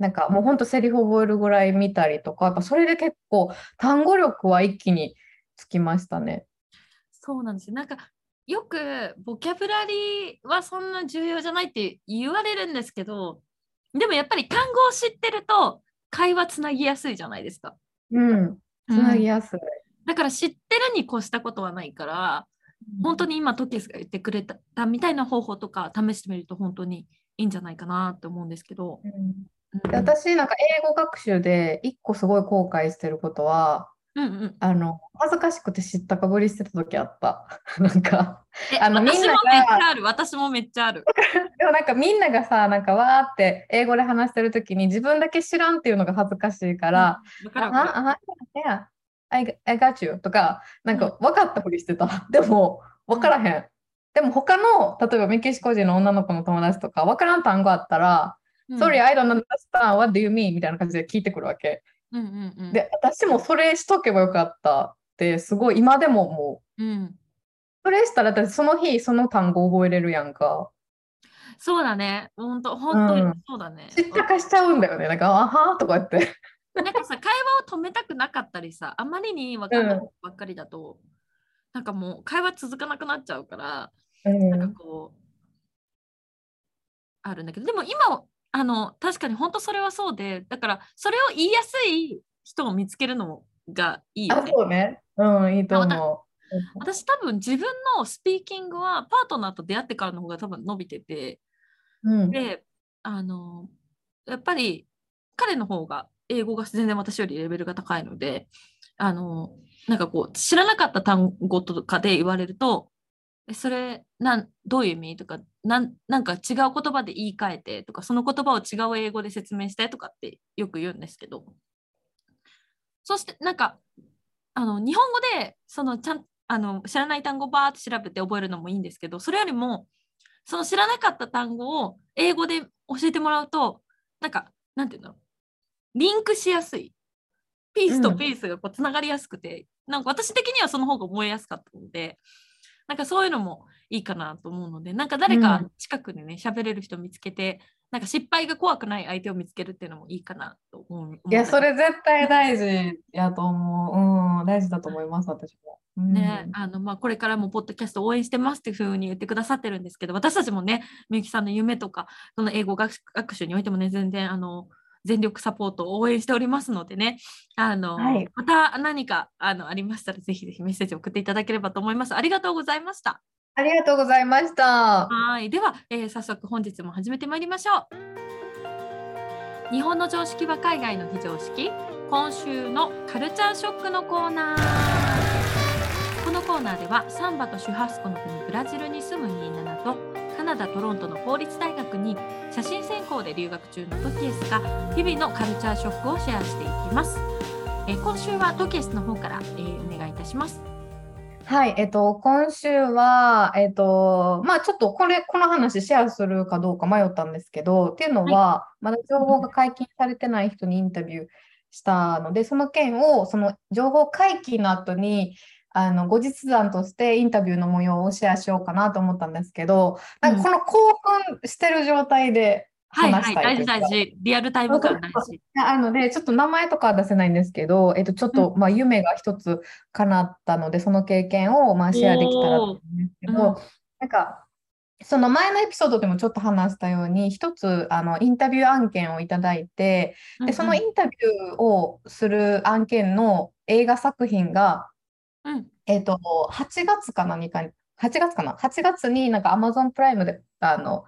なんかもうほんとセリフ覚えるぐらい見たりとかやっぱそれで結構単語力は一気につきましたね。そうなんですよ。なんかよくボキャブラリーはそんな重要じゃないって言われるんですけど、でもやっぱり単語を知ってると会話つなぎやすいじゃないですか。うん、つなぎやすい。だから知ってるに越したことはないから、本当に今トケスが言ってくれたみたいな方法とか試してみると本当にいいんじゃないかなって思うんですけど。うんうんで私なんか英語学習で一個すごい後悔してることはうんうん。あの恥ずかしくて知ったかぶりしてた時あった。なんかえ、あのみんなが私もめっちゃある。私もめっちゃある。でもなんかみんながさなんかわーって英語で話してる時に自分だけ知らんっていうのが恥ずかしいからうん、わ「かるわかるああ I, I got you」とかなんか分かったふりしてた。でも分からへん。でも他の例えばメキシコ人の女の子の友達とか分からん単語あったら「うん Sorry, I don't understand. What do you mean?」みたいな感じで聞いてくるわけ。うんうんうん。で私もそれしとけばよかったってすごい今でももううん、それしたら私その日その単語覚えれるやんか。そうだね。本当本当にうんそうだね。知ったかしちゃうんだよね。なんか、あはーとか言って。なんかさ、会話を止めたくなかったりさ、あまりに分かんないことばっかりだと、なんかもう会話続かなくなっちゃうから、うんなんかこう、あるんだけど、でも今、あの、確かに本当それはそうで、だからそれを言いやすい人を見つけるのがいいよあ、ね。そうね。うん、いいと思私多分自分のスピーキングはパートナーと出会ってからの方が多分伸びてて、う。うん。で、あの、やっぱり彼の方が英語が全然私よりレベルが高いので、あの、なんかこう、知らなかった単語とかで言われると、えそれなんどういう意味？とかなん、なんか違う言葉で言い換えてとか、その言葉を違う英語で説明してとかってよく言うんですけど、そしてなんか、あの日本語でそのちゃんあの知らない単語バーって調べて覚えるのもいいんですけど、それよりも、その知らなかった単語を英語で教えてもらうと、なんか、なんていうのリンクしやすい。ピースとピースがこうつながりやすくて、なんか私的にはその方が覚えやすかったので、なんかそういうのもいいかなと思うので、なんか誰か近くでね、喋れる人見つけて、なんか失敗が怖くない相手を見つけるっていうのもいいかなと思う。いや、それ絶対大事やと思う。うん、大事だと思います、私も。うんね、あのまあ、これからもポッドキャスト応援してますっていうふうに言ってくださってるんですけど私たちもねみゆきさんの夢とかその英語学学習においてもね全然あの全力サポートを応援しておりますのでね。あの、はい。また何かあのありましたらぜひぜひメッセージを送っていただければと思います。ありがとうございました。ありがとうございました。はい。では、えー早速本日も始めてまいりましょう。日本の常識は海外の非常識。今週のカルチャーショックのコーナー。このコーナーではサンバとシュハスコの国ブラジルに住む27とカナダ・トロントの公立大学に写真専攻で留学中のトキエスが日々のカルチャーショックをシェアしていきます、えー今週はトキエスの方から、えーお願いいたします。はい、えっと、今週は、えっと、まあちょっとこれ、この話シェアするかどうか迷ったんですけど、っていうのは、まだ情報が解禁されてない。人にインタビューしたので、その件を、その情報解禁の後に、あの後日談としてインタビューの模様をシェアしようかなと思ったんですけど、なんかこの興奮してる状態ではいはい話したいというか大事大事。リアルタイム感大事なので、ちょっと名前とかは出せないんですけど、えっと、ちょっと、まあ、夢が一つ叶ったので、その経験を、まあ、シェアできたらと思うんですけおー。ど、なんか、その前のエピソードでもちょっと話したように、一つ、あの、インタビュー案件をいただいて、で、そのインタビューをする案件の映画作品が、うん。うんえっと、8月か何かに、8月かな ?8 月になんか Amazon プライムで、あの、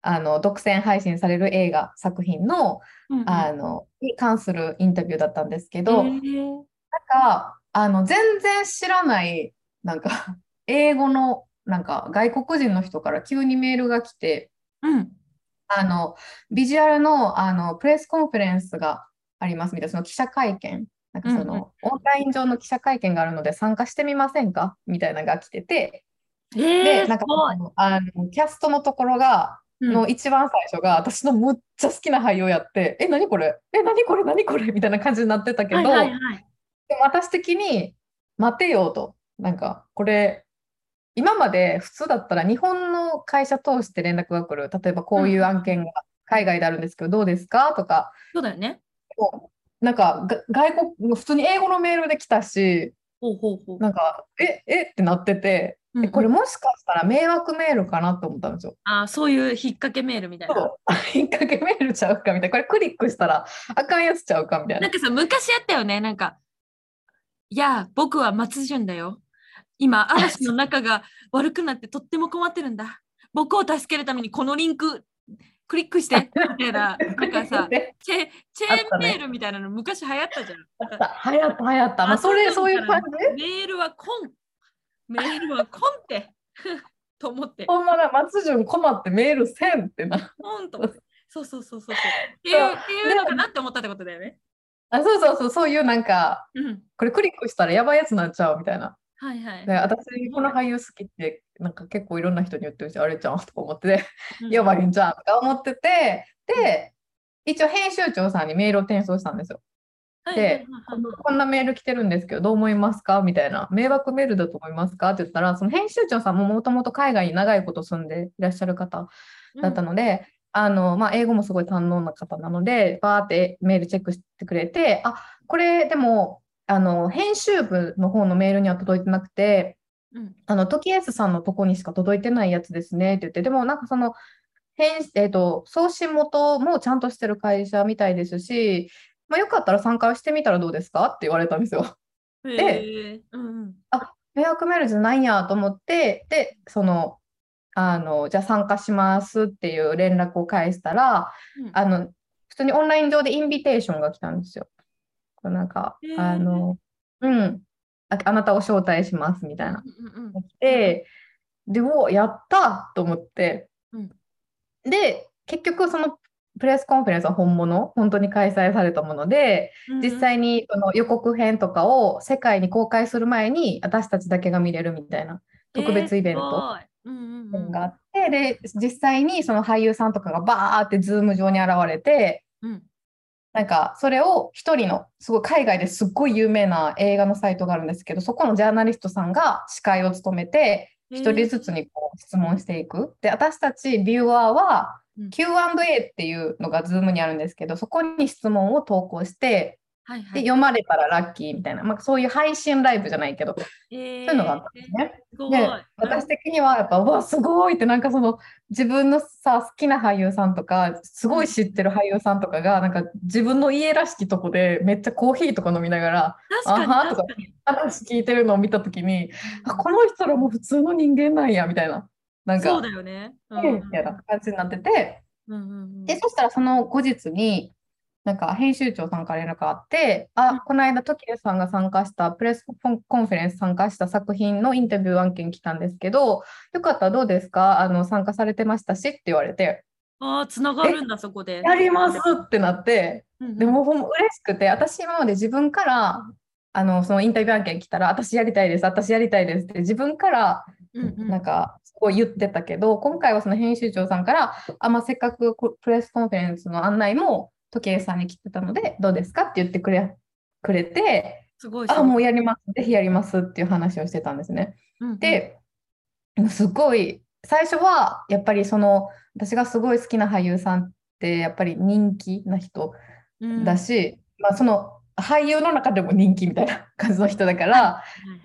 あの、独占配信される映画作品の、うんうん。あの、に関するインタビューだったんですけへど、なんーか、あの、全然知らない、なんか、英語の、なんか、外国人の人から急にメールが来て、うん。あの、ビジュアルの、あの、プレスコンファレンスがありますみたいな、その記者会見、なんかそうんうん。の、オンライン上の記者会見があるので参加してみませんか？みたいなのが来てて、えで、ー、なんかあの、キャストのところが、うん。の一番最初が私のむっちゃ好きな俳優やって、え、何これ？え、何これ？何これ？みたいな感じになってたけど、はいはいはい。でも私的に待てよと、なんかこれ、今まで普通だったら日本の会社通して連絡が来る、例えばこういう案件が海外であるんですけど、どうですか？とか、そうだよねなんかが外国、普通に英語のメールで来たし、ほうほうほうなんか、え、えってなってて、うんうんえこれもしかしたら迷惑メールかなと思ったんですよ。あーそういう引っ掛けメールみたいな 引っ掛けメールちゃうかみたいな、これクリックしたらあかんやつちゃうかみたいな。なんかさ、昔あったよね、なんか、いや、僕は松潤だよ。今、嵐の中が悪くなってとっても困ってるんだ。僕を助けるためにこのリンククリックしてみたいな、なんかさ、でチェチェーンメールみたいなの昔流行ったじゃん。なんか流行った流行った。まあ、それそういう感じ？メールはコン。メールはコンって。と思って。ほんまだ、松潤困ってメールせんってな。コンと。そうそうそうそうそう。っていうっていうのかなって思ったってことだよね。あそうそうそう、そういうなんか、うん。これクリックしたらやばいやつになっちゃうみたいな。はいはい。で私、この俳優好きって、なんか結構いろんな人に言ってるし、あれちゃんとか思ってて、うんやばいんじゃんとか思ってて、で、一応編集長さんにメールを転送したんですよ。でこんなメール来てるんですけど、どう思いますか？みたいな。迷惑メールだと思いますか？って言ったら、その編集長さんももともと海外に長いこと住んでいらっしゃる方だったので、あのまあ、英語もすごい堪能な方なので、バーってメールチェックしてくれて、あこれでもあの編集部の方のメールには届いてなくて、うん。あのトキエスさんのとこにしか届いてないやつですね。って言って、でもなんかその編、えー、と送信元もちゃんとしてる会社みたいですし、まあ、よかったら参加してみたらどうですか？って言われたんですよ。うんへえうんうん。迷惑メールじゃないんやと思って、で、その、あの、じゃあ参加しますっていう連絡を返したら、うん。あの、普通にオンライン上で invitation が来たんですよ。なんかあの、うんあ、あなたを招待しますみたいな。うんうんうん。来て、で、お、やった！と思って。うん。で、結局その press conference は本物、本当に開催されたもので、実際にその予告編とかを世界に公開する前に私たちだけが見れるみたいな特別イベント。があって、で実際にその俳優さんとかがバーって Zoom 上に現れてうんなんかそれを一人のすごい海外ですっごい有名な映画のサイトがあるんですけどそこのジャーナリストさんが司会を務めて一人ずつにこう質問していく。で私たちビューアーはうん Q&A っていうのが Zoom にあるんですけどそこに質問を投稿してはいはい。で読まれたらラッキーみたいな、まあ、そういう配信ライブじゃないけど、そういそういうのがあったんですね。すごい。で、私的にはやっぱ、うわ、すごいって、なんかその自分のさ、好きな俳優さんとか、すごい知ってる俳優さんとかが、なんか自分の家らしきとこでめっちゃコーヒーとか飲みながら、あはーとか話聞いてるのを見たときに、あ、この人らも普通の人間なんや、みたいな。なんかそう、だよね。うんええみたいな感じになってて、うんうんうん。で、そしたらその後日に、なんか編集長さんから連絡があって、あ、この間、時計さんが参加した、 press conference 参加した作品のインタビュー案件来たんですけど、よかったらどうですか？あの参加されてましたしって言われて、ああ、つながるんだ、そこで。やりますってなって、うんうん。でもほんま嬉しくて、私今まで自分から、あのそのインタビュー案件来たら、私やりたいです、私やりたいですって自分からうんうん。なんか言ってたけど、今回はその編集長さんから、あ、まあ、せっかくこ press conference の案内も時計さんに来てたので、どうですか？って言ってくれくれて、すごいあ、もうやります、ぜひやりますっていう話をしてたんですね。うん、で、すごい、最初はやっぱりその、私がすごい好きな俳優さんって、やっぱり人気な人うん。だし、まあ、その俳優の中でも人気みたいな感じの人だから、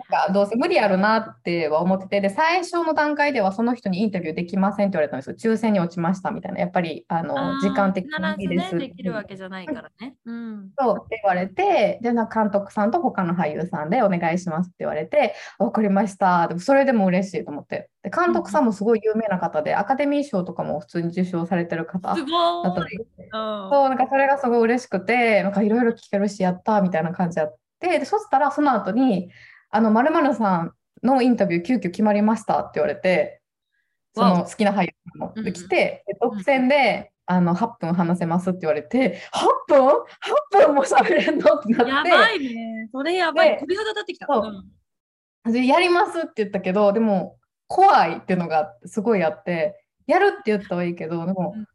なんかどうせ無理あるなっては思ってて、で、最初の段階ではその人にインタビューできませんって言われたんですよ。抽選に落ちましたみたいな。やっぱり、あの、時間的にで必ずね、す。できるわけじゃないからね。うん。そうって言われて、で、な監督さんと他の俳優さんでお願いしますって言われて、わかりました。でもそれでも嬉しいと思って。で、監督さんもすごい有名な方で、アカデミー賞とかも普通に受賞されてる方だったので、い。うんそう、なんかそれがすごい嬉しくて、なんかいろいろ聞けるし、やったーみたいな感じやって、で、そしたらその後に、あの、まるさんのインタビュー急遽決まりましたって言われて、その好きな俳優さんもうんうん独占で、あの、8分話せますって言われて、8分 ?8 分も喋れんの？ってなって、やばいね。それやばい。で鳥肌立ってきた。そうでやりますって言ったけど、でも、怖いっていうのがすごいあって、やるって言ったはいいけど、でもうん、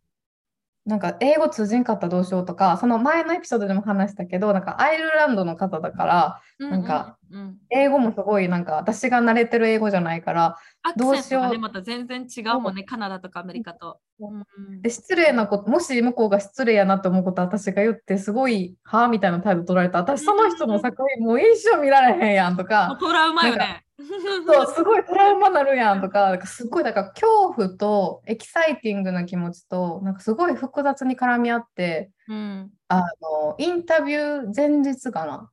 なんか英語通じんかったらどうしようとか、その前のエピソードでも話したけど、なんかアイルランドの方だから、うなんか、英語もすごいなんか私が慣れてる英語じゃないから、どうしよう。また全然違うもんね、カナダとかアメリカと。うん。で失礼なこと、もし向こうが失礼やなって思うこと私が言って、すごい、はあみたいな態度取られた。私、その人の作品もう一生見られへんやんとか、トラウマよね。そう、すごいトラウマなるやんとか、なんかすごい、だから恐怖とエキサイティングな気持ちと、なんかすごい複雑に絡み合って、うんあの、インタビュー前日かな？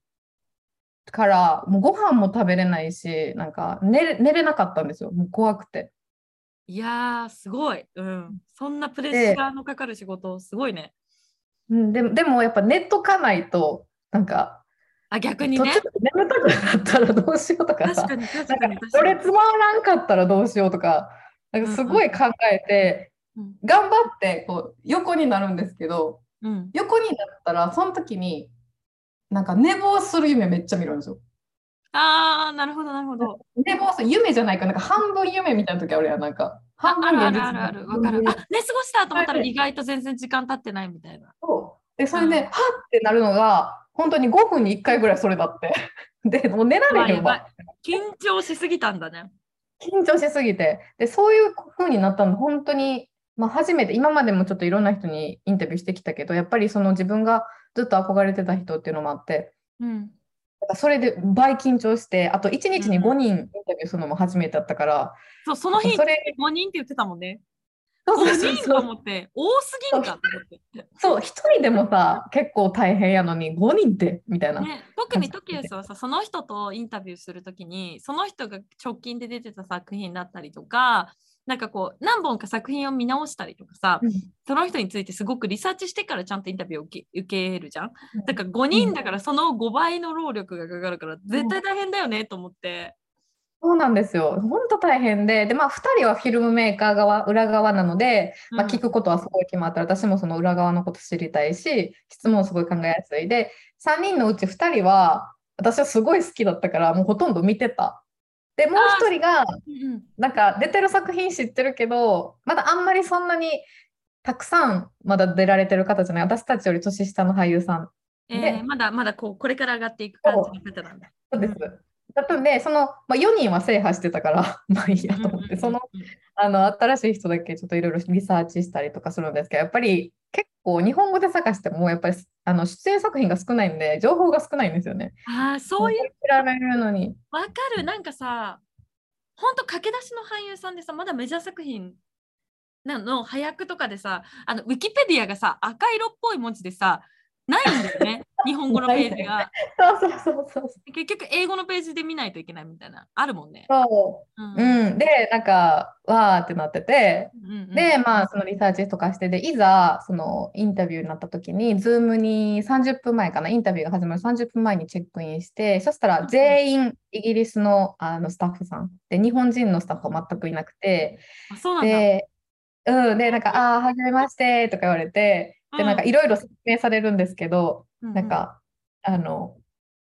から、もうご飯も食べれないし、なんか寝れ、寝れなかったんですよ。もう怖くて。いやー、すごい。うん。そんなプレッシャーのかかる仕事、すごいね。うん、でもでもやっぱ寝とかないとなんかあ、逆にね途中。で眠たくなったらどうしようとかさ確かに、確かかに。れつ回らんかったらどうしようとかなんかすごい考えて、うん頑張ってこう横になるんですけどうん。横になったらその時になんか寝坊する夢めっちゃ見るんですよ。あー、なるほど、なるほど。寝坊する夢じゃないかなんか半分夢みたいな時あるやんなんか半分あるあるある。わかる。あ、寝過ごしたと思ったらはい意外と全然時間経ってないみたいな。そうでそれで、うんはってなるのが本当に5分に1回ぐらいそれだって。でもう寝られへんわ。緊張しすぎたんだね。緊張しすぎて。でそういう風になったの本当に、まあ、初めて。今までもちょっといろんな人にインタビューしてきたけどやっぱりその自分がずっと憧れてた人っていうのもあって。うん。それで倍緊張してあと1日にうん5人インタビューするのも初めてだったから、そう、その日、それ5人って言ってたもんね。そう5そうそう。人と思って、多すぎんか。と思って。そう1人でもさ結構大変やのに5人ってみたいな、ね、特にトキエスはさその人とインタビューするときにその人が直近で出てた作品だったりとかなんかこう何本か作品を見直したりとかさ、うん。その人についてすごくリサーチしてからちゃんとインタビューを受け受けるじゃん。だから5人だからその5倍の労力がかかるから絶対大変だよねと思って、そうなんですよ。本当大変で、で、まあ、2人はフィルムメーカー側、裏側なので、まあ、うん聞くことはすごい決まった。私もその裏側のこと知りたいし、質問すごい考えやすい。で、3人のうち2人は、私はすごい好きだったから、もうほとんど見てた。で、もう1人が、なんか出てる作品知ってるけど、まだあんまりそんなにたくさんまだ出られてる方じゃない。私たちより年下の俳優さんえーでまだまだこうこれから上がっていく感じの方なんだ。そうです。だったんで、その、まあ、4人は制覇してたから、まあいいやと思って、その、あの、新しい人だけちょっといろいろリサーチしたりとかするんですけど、やっぱり結構日本語で探しても、やっぱりあの出演作品が少ないんで、情報が少ないんですよね。ああそういう調べるのに。わかるなんかさほんと駆け出しの俳優さんでさまだメジャー作品なの早くとかでさあのウィキペディアがさ赤色っぽい文字でさないんだよね。日本語のページが。そうそうそうそう。結局英語のページで見ないといけないみたいな。あるもんね。そう。う。うん。で、なんか、わーってなってて、うんうん。で、まあ、そのリサーチとかして、で、いざ、そのインタビューになった時に、 Zoom に30分前かな、インタビューが始まる30分前にチェックインして、そしたら全員イギリスのあのスタッフさん。で、日本人のスタッフは全くいなくて、あそうなんだ。で、うん、で、なんか、ああ、はじめましてとか言われて、で、なんかいろいろ説明されるんですけど、ううなんか、あの、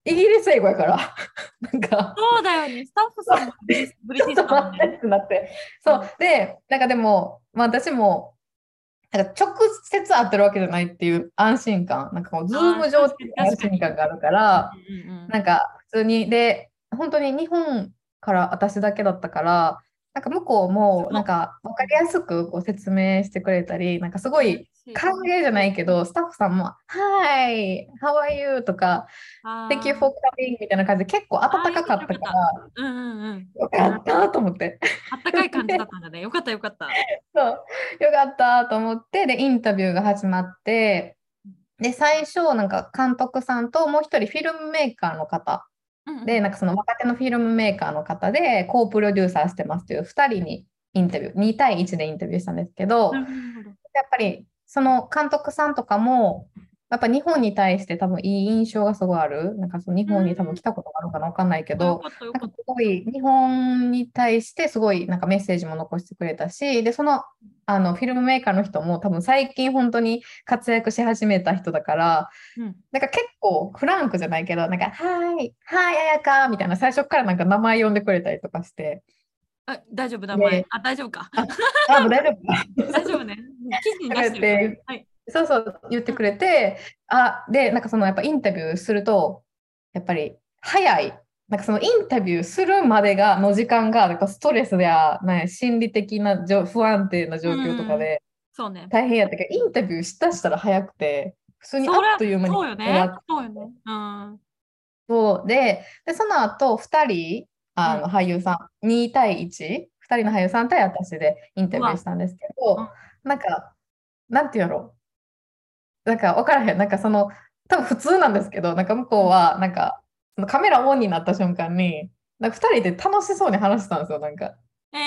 イギリス英語やから、なんか、そうだよね。スタッフさんもブリティッシュってってなって。そう。で、なんかでも、まあ私も、なんか直接会ってるわけじゃないっていう安心感、なんかこう、 Zoom 上っていう安心感があるから、うんうんうん。なんか普通に、で、本当に日本から私だけだったから、なんか向こうもなんか分かりやすくこう説明してくれたり、なんかすごい歓迎じゃないけど、スタッフさんも、Hi, how are you? とか、Thank you for coming みたいな感じで結構温かかったから、うんうんうん。よかったと思って。あったかい感じだったんだね。よかったよかった。そう、よかったと思って、で、インタビューが始まって、で、最初、なんか監督さんともう一人フィルムメーカーの方で、なんかその若手のフィルムメーカーの方で、コープロデューサーしてますという2人にインタビュー、2対1でインタビューしたんですけどやっぱりその監督さんとかも、やっぱ日本に対して多分いい印象がすごいある。なんかその日本に多分来たことがあるかなわかんないけよど、なんかすごい日本に対してすごいなんかメッセージも残してくれたし、で、その、あのフィルムメーカーの人も多分最近本当に活躍し始めた人だから、た。うんなんか結構フランクじゃないけど、なんか、はい、はい、あやかみたいな最初からなんか名前呼んでくれたりとかして、あ大丈夫名前ね。あ大丈夫か。あ、もう大丈夫か。大丈夫ね。記事に出してる。はい。そうそう言ってくれて、あ、で、なんかそのやっぱインタビューすると、やっぱり早い。なんかそのインタビューするまでがの時間がなんかストレスや、ね、心理的なじょ不安定な状況とかでそうね。大変やったけど、インタビューしたしたら早くて、普通にあっという間にそうよね終わっ。そうよね。うん。そうでで、その後2人あのうん。俳優さん、2対1、2人の俳優さん対私でインタビューしたんですけど、うん。なんか、なんていうやろ。う。なんか分からへん。なんかその、多分普通なんですけど、なんか向こうは、なんか、カメラオンになった瞬間に、なんか2人で楽しそうに話してたんですよ、なんか。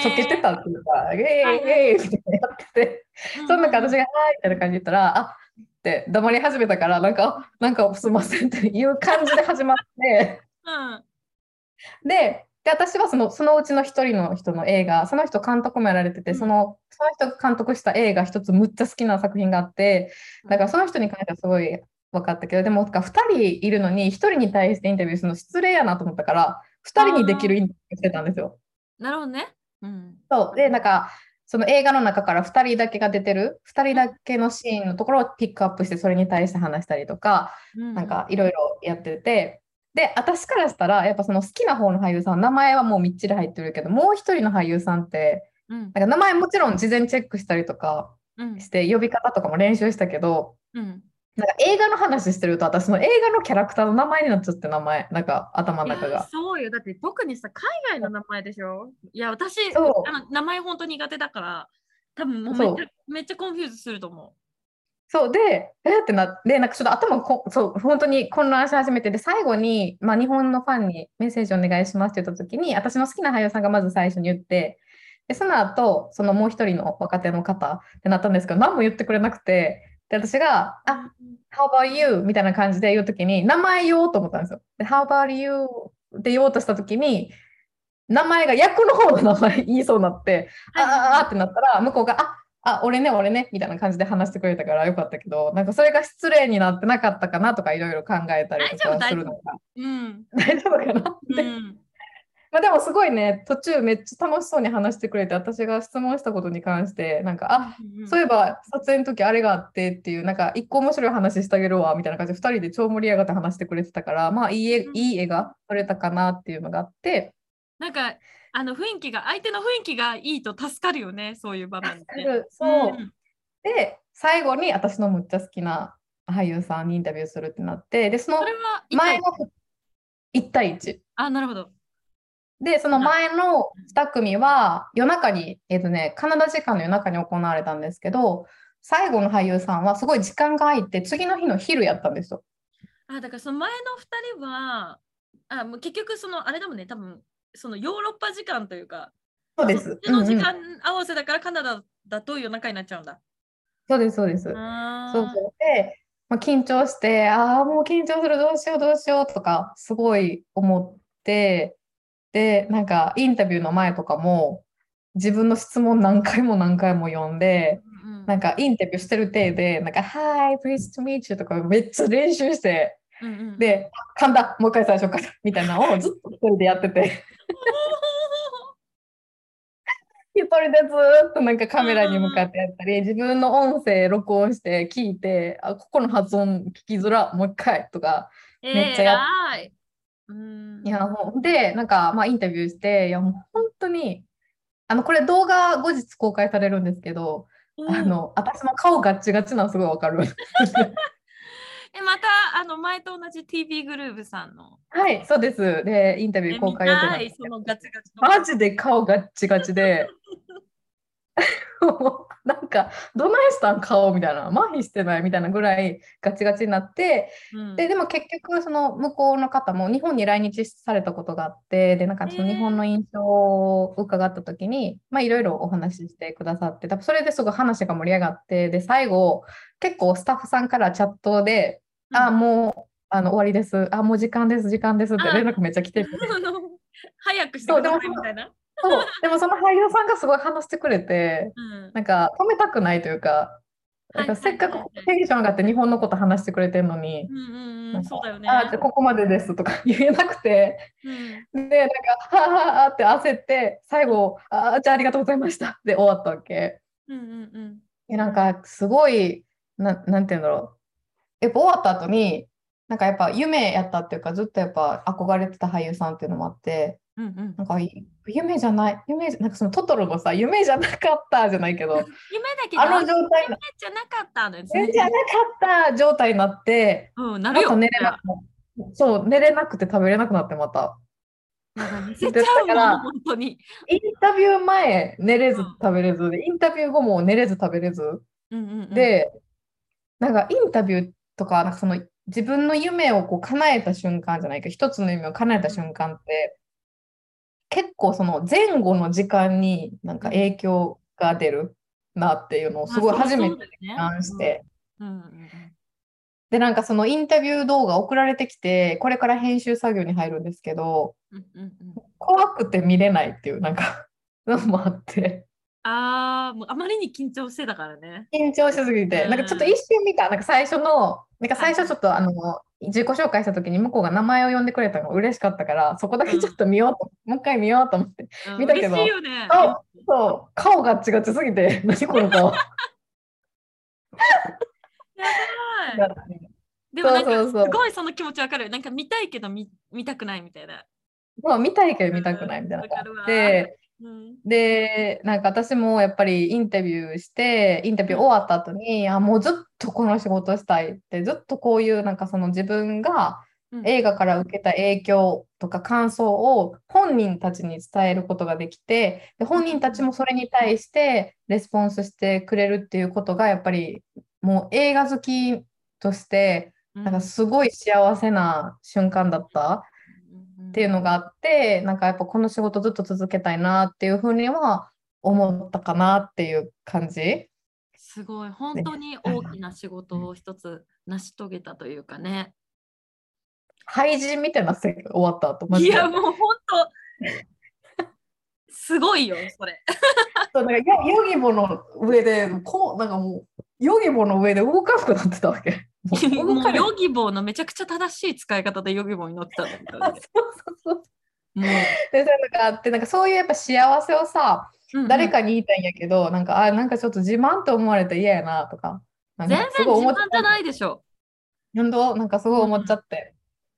ちょけてたっていうか、イェーイイェーイみたいなやって。て、そんな私が、はいみたいな感じで言ったら、あって黙り始めたから、なんか、なんかすいませんっていう感じで始まって、うん。で、で私はそのそのうちの一人の人の映画、その人監督もやられてて、うんそのその人が監督した映画一つむっちゃ好きな作品があって、だからその人に関してはすごい分かったけど、でも2人いるのに1人に対してインタビューするの失礼やなと思ったから、2人にできるインタビューしてたんですよ。なるほどね。うん。そうで、なんかその映画の中から2人だけが出てる、2人だけのシーンのところをピックアップして、それに対して話したりとか、なんかいろいろやってて、で、私からしたら、やっぱその好きな方の俳優さん、名前はもうみっちり入ってるけど、もう一人の俳優さんって、うん、なんか名前もちろん事前にチェックしたりとかうん、して、呼び方とかも練習したけど、うん。なんか映画の話してると、私の映画のキャラクターの名前になっちゃって、名前、なんか頭の中が。そうよ。だって特にさ、海外の名前でしょ？いや、私、あの名前本当苦手だから、多分もうめっちゃめっちゃ confuse すると思そうで、えーってなって、なんかちょっと頭こ、そう、本当に混乱し始めて、で、最後に、まあ、日本のファンにメッセージお願いしますって言ったときに、私の好きな俳優さんがまず最初に言って、で、その後、そのもう一人の若手の方ってなったんですけど、何も言ってくれなくて、で、私が、う。あ、How about you? みたいな感じで言うときに、名前言おうと思ったんですよ。で、How about you? って言おうとしたときに、名前が役の方の名前言いそうになって、あああってなったら、向こうが、ああ、俺ね、俺ね、みたいな感じで話してくれたからよかったけど、なんかそれが失礼になってなかったかなとかいろいろ考えたりとかするのがうん。大丈夫かなって、うん。まあでもすごいね、途中めっちゃ楽しそうに話してくれて、私が質問したことに関して、なんか、あ、そういえば撮影の時あれがあってっていう、なんか一個面白い話してあげるわみたいな感じで2人で超盛り上がって話してくれてたから、まあいい絵うん。いい絵が撮れたかなっていうのがあって、なんか、あの雰囲気が、相手の雰囲気がいいと助かるよね、そういう場面って。そう、んで、最後に私のむっちゃ好きな俳優さんにインタビューするってなって、で、そのそれは一体前の1対1。あ、なるほど。で、その前の2組は夜中に、えっとね、カナダ時間の夜中に行われたんですけど、最後の俳優さんはすごい時間が空いて、次の日の昼やったんですよ。あ、だからその前の2人は、あもう結局そのあれだもんね、多分そのヨーロッパ時間というか、そうです。そっちの時間合わせだからカナダだと夜中になっちゃうんだ。そうです、そうです。そうそう。で、まあ、緊張して、ああ、もう緊張する、どうしよう、どうしようとか、すごい思って、で、なんかインタビューの前とかも、自分の質問何回も何回も読んで、うんうんなんかインタビューしてる体で、なんか、Hi, pleased to meet you とかめっちゃ練習して、うんうん、で、噛んだ、もう一回最初から、みたいなのをずっと一人でやってて、一人でずーっとなんかカメラに向かってやったり、自分の音声録音して聞いて、あ、ここの発音聞きづら、もう一回とか、めっちゃやっえらい。うんいや、もう、で、なんか、まあ、インタビューして、いや、もう本当に、あの、これ動画後日公開されるんですけど、うんあの、私の顔ガッチガチなのすごいわかる。えまたあの前と同じ TV グルーヴさんの。はい、そうです。で、インタビューえ公開予定なです。そのガチガチの。マジで顔ガッチガチで、なんか、どないしたん顔みたいな、麻痺してないみたいなぐらいガチガチになって、うん。で、でも結局、その向こうの方も日本に来日されたことがあって、で、なんかその日本の印象を伺ったときに、まあいろいろお話ししてくださって、多分それですごい話が盛り上がって、で、最後、結構スタッフさんからチャットで、あ、もう、あの終わりです。あ、もう時間です、時間ですって連絡めっちゃ来てて。あ の早くしてくださいみたいな。そう、でもその俳優さんがすごい話してくれて、うんなんか止めたくないというか、なんかせっかくテンション上がって日本のこと話してくれてるのに、そうだよね。あ、じゃあここまでですとか 言えなくて、うんで、なんか、はあはあはあって焦って、最後、あ、じゃあありがとうございましたで終わったわけ。うんうんうんで、なんか、すごい、ななんて言うんだろう。やっぱ終わった後に、なんかやっぱ夢やったっていうか、ずっとやっぱ憧れてた俳優さんっていうのもあって、うんうんなんかい夢じゃない、夢なんかそのトトロのさ、夢じゃなかったじゃないけど、夢だけど、あの状態夢じゃなかったのよ。夢じゃなかった状態になって、うん、なるよ。また寝れなくそう、寝れなくて食べれなくなってまた。なんか見せちゃうだから本当に。インタビュー前寝れずうん食べれずで、インタビュー後も寝れず食べれずうんうんうん、で、なんかインタビューとか、なんかその自分の夢をこう叶えた瞬間じゃないか、一つの夢を叶えた瞬間って、結構その前後の時間になんか影響が出るなっていうのをすごい初めて感して。で、なんかそのインタビュー動画送られてきて、これから編集作業に入るんですけど、怖くて見れないっていうなんかのもあって、ああ、もうあまりに緊張してたからね。緊張しすぎて、うんなんかちょっと一瞬見た、なんか最初の、なんか最初ちょっとあの、自己紹介した時に向こうが名前を呼んでくれたのが嬉しかったから、そこだけちょっと見ようと、もう一回見ようと思って。うん見たけど嬉しいよね。あそう、顔が違ってすぎて、何この顔。やばい。でもなんかすごいその気持ちわかる。なんか見たいけど見見たくないみたいな。まあ見たいけど見たくないみたいなのがあわかるわって、うん。で、なんか私もやっぱりインタビューして、インタビュー終わった後に、あ、もうずっとこの仕事したいって、ずっとこういうなんかその自分がうん。映画から受けた影響とか感想を本人たちに伝えることができて、で本人たちもそれに対してレスポンスしてくれるっていうことがやっぱりもう映画好きとしてなんかすごい幸せな瞬間だった。っていうのがあって、なんかやっぱこの仕事ずっと続けたいなっていうふうには思ったかなっていう感じ。すごい本当に大きな仕事を一つ成し遂げたというかね。廃人みたいなせ終わった後。いやもう本当すごいよそれ。そうなんかヨヨギボの上で、こう、なんかもう、ヨギボの上で動かなくなってたわけ。もうヨギボーのめちゃくちゃ正しい使い方でヨギボーに乗ってたんだけどね そうそうそう。もうで、そういうのがあって、なんかそういうやっぱ幸せをさ、うんうん誰かに言いたいんやけど、なんか、あ、なんかちょっと自慢って思われて嫌やなとか。全然自慢じゃないでしょ。本当？なんかすごい思っちゃって。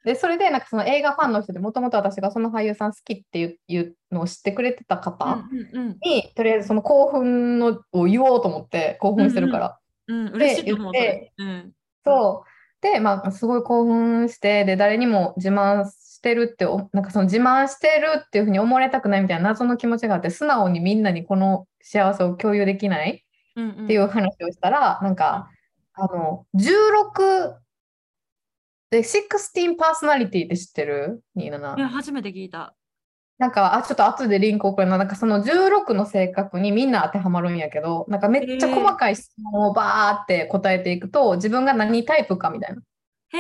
で、それで、なんかその映画ファンの人でもともと私がその俳優さん好きっていうのを知ってくれてた方うんうんに、とりあえずその興奮のを言おうと思って、興奮してるから。うんうん、嬉しいと思う。うんそう。で、まあ、すごい興奮して、で、誰にも自慢してるって、おなんかその自慢してるっていうふうに思われたくないみたいな謎の気持ちがあって、素直にみんなにこの幸せを共有できないうんうんっていう話をしたら、なんか、あの、16で、16パーソナリティって知ってる ?27。いや初めて聞いた。なんか、あ、ちょっと後でリンク送るな。なんかその16の性格にみんな当てはまるんやけど、なんかめっちゃ細かい質問をバーって答えていくと、自分が何タイプかみたいなへ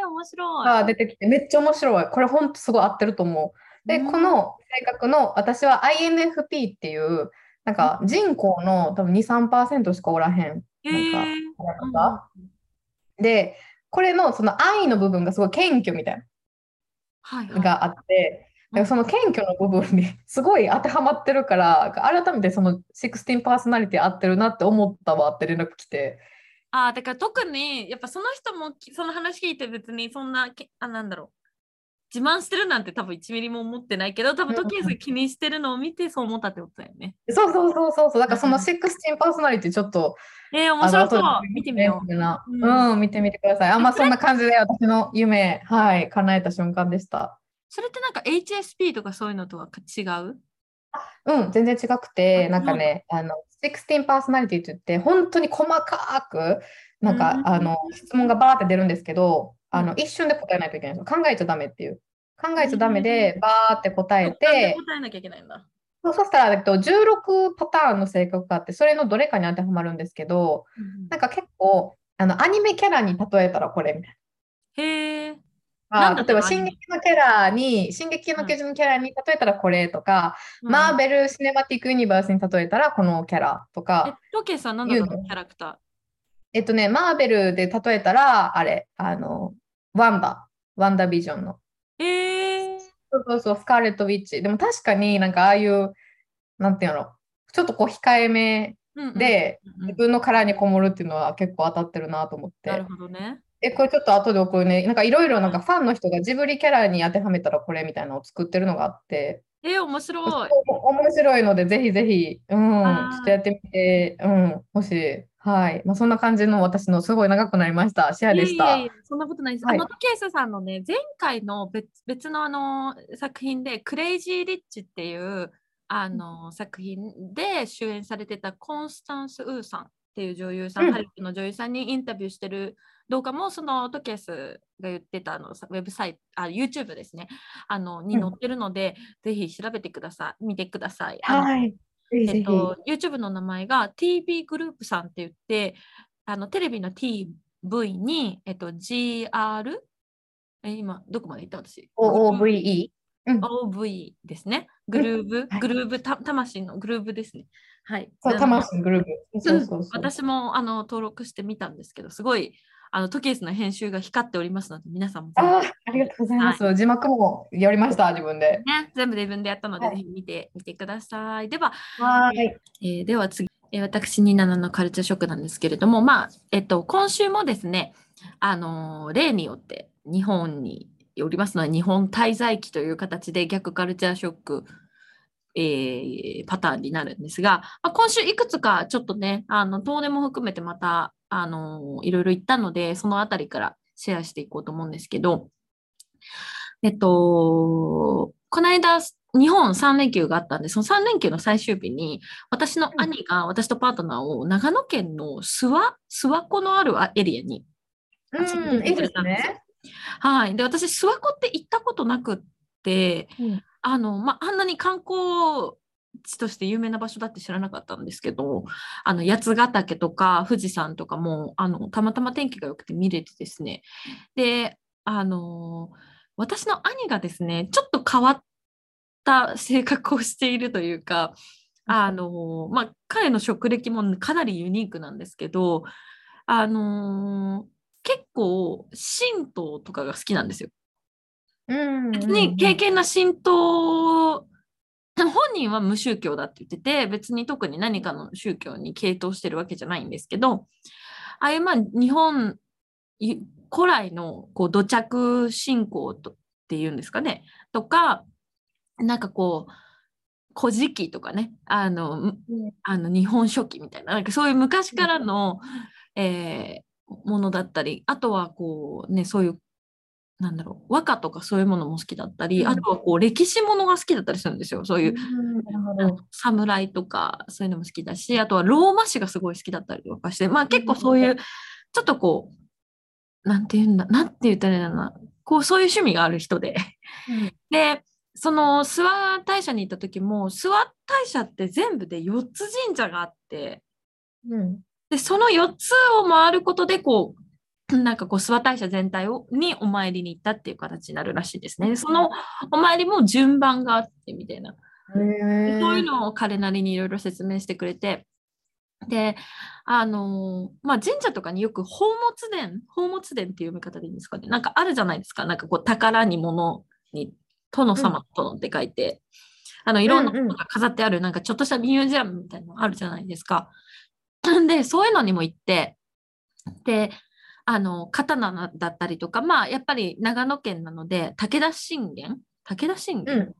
え、面白い。が出てきて、めっちゃ面白い。これほんとすごい合ってると思う。で、うんこの性格の、私は INFP っていう、なんか人口の多分2、3%しかおらへん。へなんえか方で、これのその愛の部分がすごい謙虚みたいはいは。ないのがあって、その謙虚の部分に すごい当てはまってるから、改めてその16パーソナリティ合ってるなって思ったわって連絡来て。ああ、だから特にやっぱその人もきその話聞いて別にそんなけあなんだろう自慢してるなんて多分1ミリも思ってないけど多分うんうん時計気にしてるのを見てそう思ったってことだよね。そうそうそうそうそう。だからそのうん16パーソナリティちょっとえー、面白そう見てみよう。なうんうん、見てみてください。あ、まあそんな感じで私の夢、はい、叶えた瞬間でした。それってなんか HSP とかそういうのとは違う？うん、全然違くて、あなんかね、あの、16パーソナリティって言って、本当に細かく、なんか、うんあの、質問がバーって出るんですけど、あの、うん一瞬で答えないといけないんですよ。考えちゃダメっていう。考えちゃダメうで、バーって答えて、答えなきゃいけないんだ。そうそしたら、えっと、16パターンの性格があって、それのどれかに当てはまるんですけど、なんか結構、あの、アニメキャラに例えたらこれみたいへえ。あ例えば、進撃のキャラに、進撃の巨人のキャラに例えたらこれとか、マーベベル・シネマティック・ユニバースに例えたらこのキャラとえか、、トケさんなんだろう？キャラクタえっとね、マーベルで例えたら、あれ、あの、ワンダ、ワンダビジョンの。え。そうそうそう、スカーレット・ウィッチ。でも確かになんかああいう、なんていうの、ちょっとこう控えめうんうんで、うんうん自分の殻にこもるっていうのは結構当たってるなと思ってなる。ほどね。え、これちょっと後で送るね。なんかいろいろなんかファンの人がジブリキャラに当てはめたらこれみたいなのを作ってるのがあって、えー、面白い。お面白いのでぜひぜひ、うん、ちょっとやってみて、うん、もし、はい。まあ、そんな感じの私のすごい長くなりました。シェアでした。いやいやそんなことないです。はいあの、トケイスさんのね、前回の別別のあの作品で、クレイジー・リッチっていうあの作品で主演されてたコンスタンス・ウーさんっていう女優さん、うんハリウッドの女優さんにインタビューしてる動画もそのトケースが言ってたあのウェブサイトあ YouTube ですねあのに載ってるので、うん、ぜひ調べてください見てください。はい。えっと、YouTube の名前が TV グループさんって言ってあのテレビの TV に、えっと、GR え今どこまで行った私 ?OVE? OV ですね。グルーブ、はい、グルーブた、魂のグルーブですね。はい。そう、魂のグルーブ。そうそうそう私もあの登録してみたんですけど、すごいあのトケースの編集が光っておりますので、皆さんもあありがとうございます、はい、字幕もやりました、自分で。ね、全部自分でやったので、ぜひ見てみてください。では、はい、えー、では次、えー、私27のカルチャーショックなんですけれども、まあ、えっと、今週もですね、あのー、例によって日本におりますのは日本滞在期という形で逆カルチャーショック、えー、パターンになるんですが、まあ、今週いくつかちょっとね、あの遠出も含めてまた、あのいろいろ言ったので、そのあたりからシェアしていこうと思うんですけど、えっと、この間、日本3連休があったんで、その3連休の最終日に、私の兄が私とパートナーを長野県の諏訪、諏訪湖のあるエリアに、うん、いいですね。はい。で、私、諏訪湖って行ったことなくって、うん、あの、まあ、あんなに観光地として有名な場所だって知らなかったんですけど、あの、八ヶ岳とか富士山とかも、あの、たまたま天気が良くて見れてですね。で、あの、私の兄がですね、ちょっと変わった性格をしているというか、あの、まあ、彼の職歴もかなりユニークなんですけど、あの結構神道とかが好きなんですよ。うん別に経験な神道本人は無宗教だって言ってて別に特に何かの宗教に傾倒してるわけじゃないんですけどああいうまあ日本古来のこう土着信仰とっていうんですかねとかなんかこう古事記とかねあの、うん、あの日本書紀みたいななんかそういう昔からの、えー、ものだったりあとはこうねそういうなんだろう和歌とかそういうものも好きだったり、うん、あとはこう歴史ものが好きだったりするんですよ。そういう、うん、侍とかそういうのも好きだしあとはローマ史がすごい好きだったりとかしてまあ結構そういう、ちょっとこうなんて言うんだなんて言ったらいいんだろうな。こうそういう趣味がある人で、うん、でその諏訪大社に行った時も諏訪大社って全部で4つ神社があって、うん、で、その4つを回ることで、こう、なんかこう、諏訪大社全体をにお参りに行ったっていう形になるらしいですね。そのお参りも順番があってみたいな。そういうのを彼なりにいろいろ説明してくれて、で、あのー、まあ、神社とかによく宝物殿、宝物殿っていう読み方でいいんですかね。なんかあるじゃないですか。なんかこう、宝に物に、殿様の殿って書いて、うん、あの、いろんなものが飾ってある、なんかちょっとしたミュージアムみたいなのあるじゃないですか。で、そういうのにも行って、で、あの、刀だったりとか、まあ、やっぱり長野県なので、武田信玄？武田信玄、うん、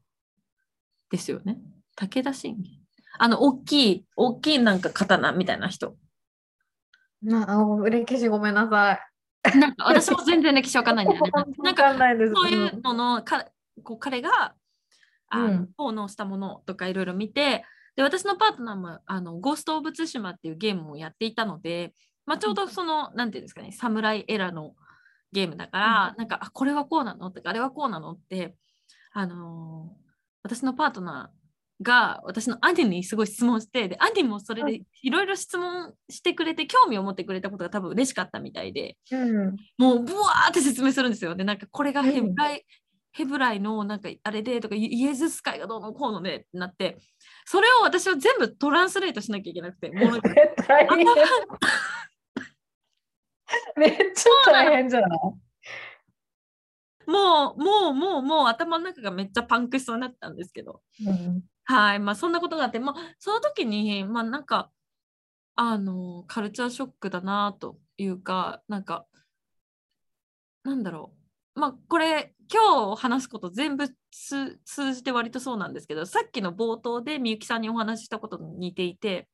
ですよね。武田信玄。あの、大きい、大きいなんか刀みたいな人。なあ歴史ごめんなさい。なんか私も全然歴史わかんないんだよね。なんかそういうののかこう彼があの、うん、奉納したものとかいろいろ見てで私のパートナーもあのゴースト・オブ・ツシマっていうゲームをやっていたので、まあ、ちょうどその何て言うんですかね侍エラのゲームだから、うん、なんかあこれはこうなの？とかあれはこうなの？ってあのー、私のパートナーが私の兄にすごい質問してで兄もそれでいろいろ質問してくれて興味を持ってくれたことが多分嬉しかったみたいで、うん、もうブワーって説明するんですよ。でなんかこれがヘブライ、うん、ヘブライのなんかあれでとかイエズス会がどうのこうのでってなってそれを私は全部トランスレートしなきゃいけなくて、もう めっちゃ大変じゃない？もう、もう、もう、もう頭の中がめっちゃパンクしそうになったんですけど。うん、はい、まあそんなことがあって、まあその時に、まあなんか、あの、カルチャーショックだなというか、なんか、なんだろう。まあこれ今日話すこと全部通じて割とそうなんですけどさっきの冒頭でみゆきさんにお話ししたことに似ていて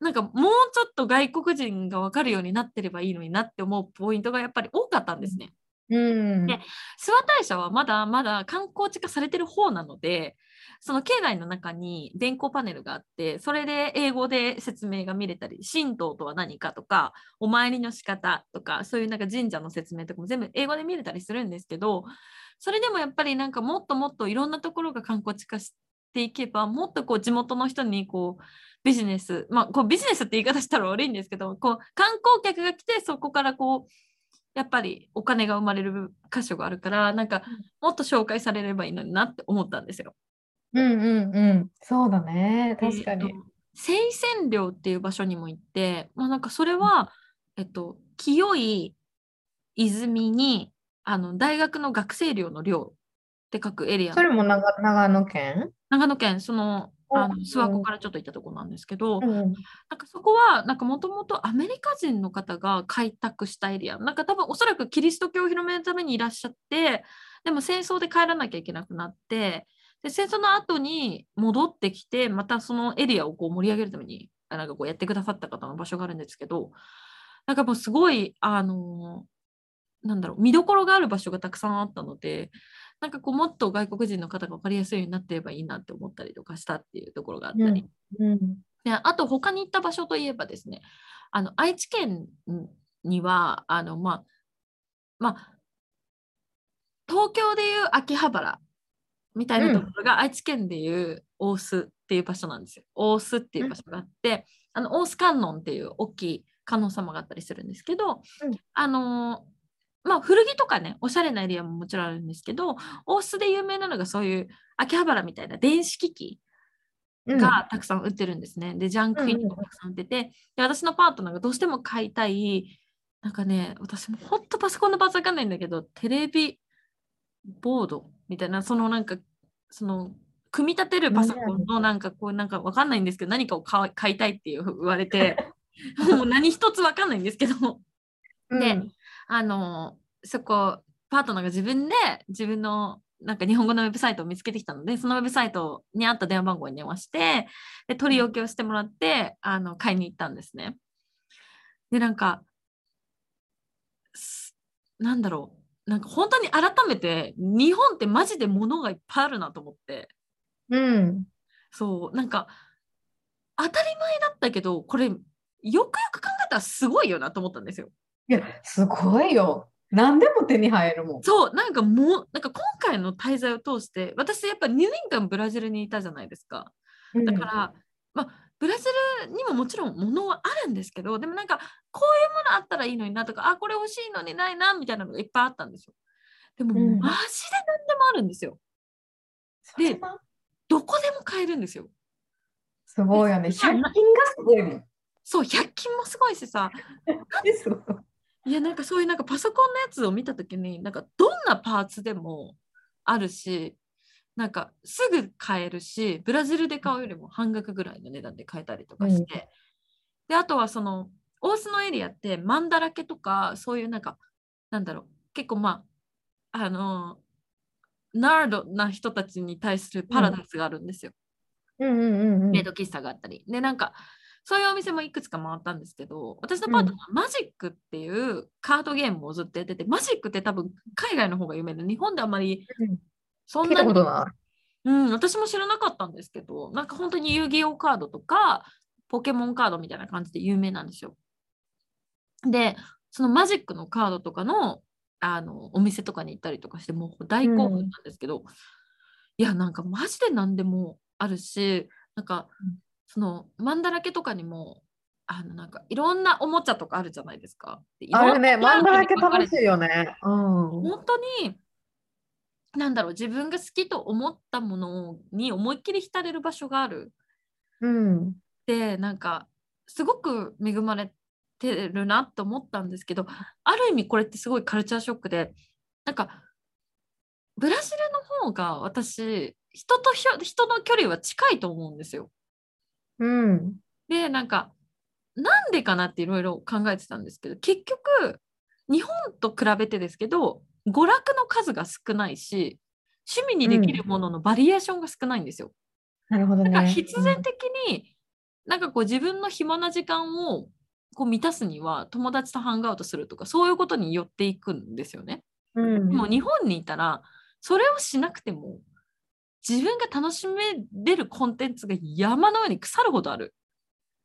なんかもうちょっと外国人が分かるようになってればいいのになって思うポイントがやっぱり多かったんですね。うん。で諏訪大社はまだまだ観光地化されてる方なのでその境内の中に電光パネルがあってそれで英語で説明が見れたり神道とは何かとかお参りの仕方とかそういうなんか神社の説明とかも全部英語で見れたりするんですけどそれでもやっぱりなんかもっともっといろんなところが観光地化していけばもっとこう地元の人にこうビジネスまあこうビジネスって言い方したら悪いんですけどこう観光客が来てそこからこうやっぱりお金が生まれる箇所があるからなんかもっと紹介されればいいのになって思ったんですよ。うんうんうん。そうだね。確かにえっ。と清泉寮っていう場所にも行って、まあ、なんかそれは、えっと、清い泉にあの大学の学生寮の寮って書くエリア。それも長長野県？長野県そのあのうん諏訪湖からちょっと行ったところなんですけど、うん。なんかそこはなんかもともとアメリカ人の方が開拓したエリア。なんか多分おそらくキリスト教を広めるためにいらっしゃってでも戦争で帰らなきゃいけなくなってで戦争の後に戻ってきてまたそのエリアをこう盛り上げるためにあなんかこうやってくださった方の場所があるんですけどなんかもうすごいあのなんだろう見どころがある場所がたくさんあったのでなんかこうもっと外国人の方が分かりやすいようになってればいいなって思ったりとかしたっていうところがあったり、うん。であと他に行った場所といえばですねあの愛知県にはあのまあまあ東京でいう秋葉原みたいなところが愛知県でいう大須っていう場所なんですよ。大須っていう場所があって、あの大須観音っていう大きい観音様があったりするんですけど、うんあのまあ古着とかねおしゃれなエリアももちろんあるんですけど大須で有名なのがそういう秋葉原みたいな電子機器うん。がたくさん売ってるんですね。で、ジャンク品とかたくさん売ってて、で私のパートナーがどうしても買いたい、なんかね、私も本当パソコンのパーツわかんないんだけど、テレビボードみたいな、そのなんか、その、組み立てるパソコンのなんかこうなんかわかんないんですけど、何かを買いたいっていう言われて、もう何一つわかんないんですけど、であの、そこ、パートナーが自分で自分のなんか日本語のウェブサイトを見つけてきたので、そのウェブサイトにあった電話番号に電話して、で取り置きをしてもらって、あの買いに行ったんですね。で、なんか、すなんだろう、なんか本当に改めて、日本ってマジで物がいっぱいあるなと思って、うん。そう、なんか、当たり前だったけど、これ、よくよく考えたらすごいよなと思ったんですよ。いや、すごいよ。何でも手に入るもん。そう、なんかもう、なんか今回の滞在を通して、私やっぱ2年間ブラジルにいたじゃないですか。うんだから、まあ、ブラジルにももちろん物はあるんですけど、でもなんか、こういうものあったらいいのになとか、あ、これ欲しいのにないな、みたいなのがいっぱいあったんですよ。でも、うんマジで何でもあるんですよ。それは？どこでも買えるんですよ。すごいよね。100均がすごいもん。そう、100均もすごいしさ、いや、なんかそういうなんかパソコンのやつを見たときに、なんかどんなパーツでもあるし、なんかすぐ買えるし、ブラジルで買うよりも半額ぐらいの値段で買えたりとかして、で、あとはその、大須のエリアってマンだらけとか、そういうなんか、なんだろう、結構まあ、あの、ナードな人たちに対するパラダイスがあるんですよ。うんうんうんうんメイド喫茶があったり。で、なんか、そういうお店もいくつか回ったんですけど、私のパートナーはマジックっていうカードゲームをずっとやってて、マジックって多分海外の方が有名で、日本であんまりそんなに、うん、私も知らなかったんですけど、なんか本当に遊戯王カードとか、ポケモンカードみたいな感じで有名なんですよ。で、そのマジックのカードとかのあのお店とかに行ったりとかして、もう大興奮なんですけど、いや、なんかマジで何でもあるし、なんかうん、そのマンだらけとかにも、あのなんかいろんなおもちゃとかあるじゃないですか。あれね、いろんな漫画だけジャンルに分かれて楽しいよね。うん。本当になんだろう自分が好きと思ったものに思いっきり浸れる場所があるうん。でなんかすごく恵まれてるなと思ったんですけどある意味これってすごいカルチャーショックでなんかブラジルの方が私人とひょ人の距離は近いと思うんですよ。うん。でなんかなんでかなっていろいろ考えてたんですけど結局日本と比べてですけど娯楽の数が少ないし趣味にできるもののバリエーションが少ないんですよ。なるほどね。必然的に、なんかこう自分の暇な時間をこう満たすには友達とハングアウトするとかそういうことに寄っていくんですよね。うんでも日本にいたらそれをしなくても自分が楽しめれるコンテンツが山のように腐るほどある。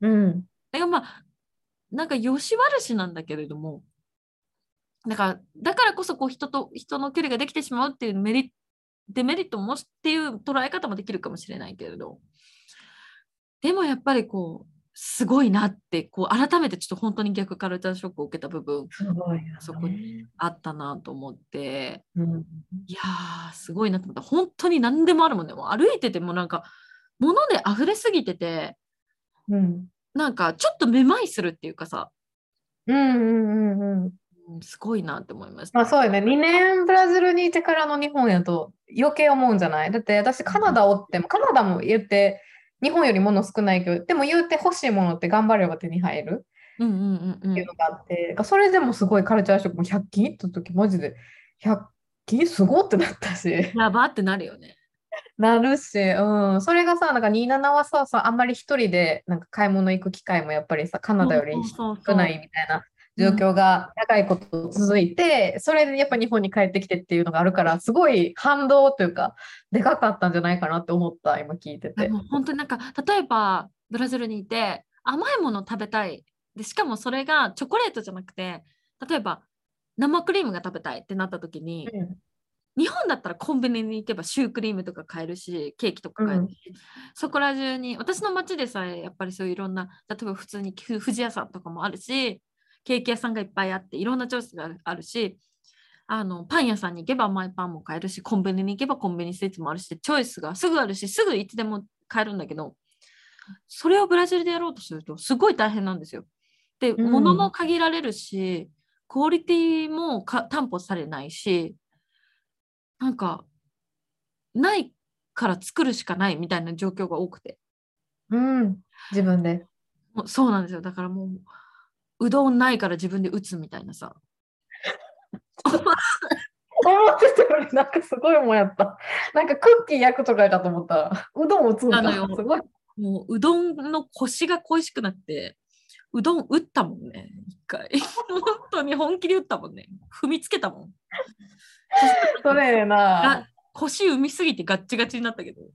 うんだからまあなんか良し悪しなんだけれどもだからだからこそこう人と人の距離ができてしまうっていうメリットデメリットもっていう捉え方もできるかもしれないけれどでもやっぱりこうすごいなってこう改めてちょっと本当に逆カルチャーショックを受けた部分すごいよね。そこあったなと思って。うん。いやーすごいなと思った。本当に何でもあるもんね。もう歩いててもなんか物で溢れすぎててうん。なんかちょっとめまいするっていうかさ、うんうんうんうん。うんすごいなって思いました。まあそうよね。2年ブラジルにいてからの日本やと余計思うんじゃない？だって私カナダおっても、カナダも言って日本より物少ないけど、でも言うて欲しいものって頑張れば手に入る。っていうのがあって、それでもすごいカルチャーショックも100均行った時マジで100均すごってなったし、やばってなるよね。なるし、うん、それがさ、なんか27はさ、さあんまり一人でなんか買い物行く機会もやっぱりさ、カナダより少ないみたいな状況が長いこと続いて、それでやっぱ日本に帰ってきてっていうのがあるから、すごい反動というか、でかかったんじゃないかなって思った、今聞いてて。本当になんか例えばブラジルにいて甘いもの食べたい。でしかもそれがチョコレートじゃなくて例えば生クリームが食べたいってなった時に、うん。日本だったらコンビニに行けばシュークリームとか買えるしケーキとか買えるし、そこら中に私の町でさえやっぱりそういういろんな例えば普通にふ富士屋さんとかもあるしケーキ屋さんがいっぱいあっていろんなチョイスがあるしあのパン屋さんに行けば甘いパンも買えるしコンビニに行けばコンビニスイーツもあるしチョイスがすぐあるしすぐいつでも買えるんだけどそれをブラジルでやろうとするとすごい大変なんですよ。で、うん物も限られるしクオリティもか担保されないしなんかないから作るしかないみたいな状況が多くてうん、自分で。そうなんですよだからもううどんないから自分で打つみたいなさ 思ってたよりなんかすごいもんやった。なんかクッキー焼くとかかと思ったら、うどん打つんか。なのよすごい。もううどんのコシが恋しくなってうどん打ったもんね一回 本当に本気で打ったもんね踏みつけたもんそれなあ。腰生みすぎてガッチガチになったけど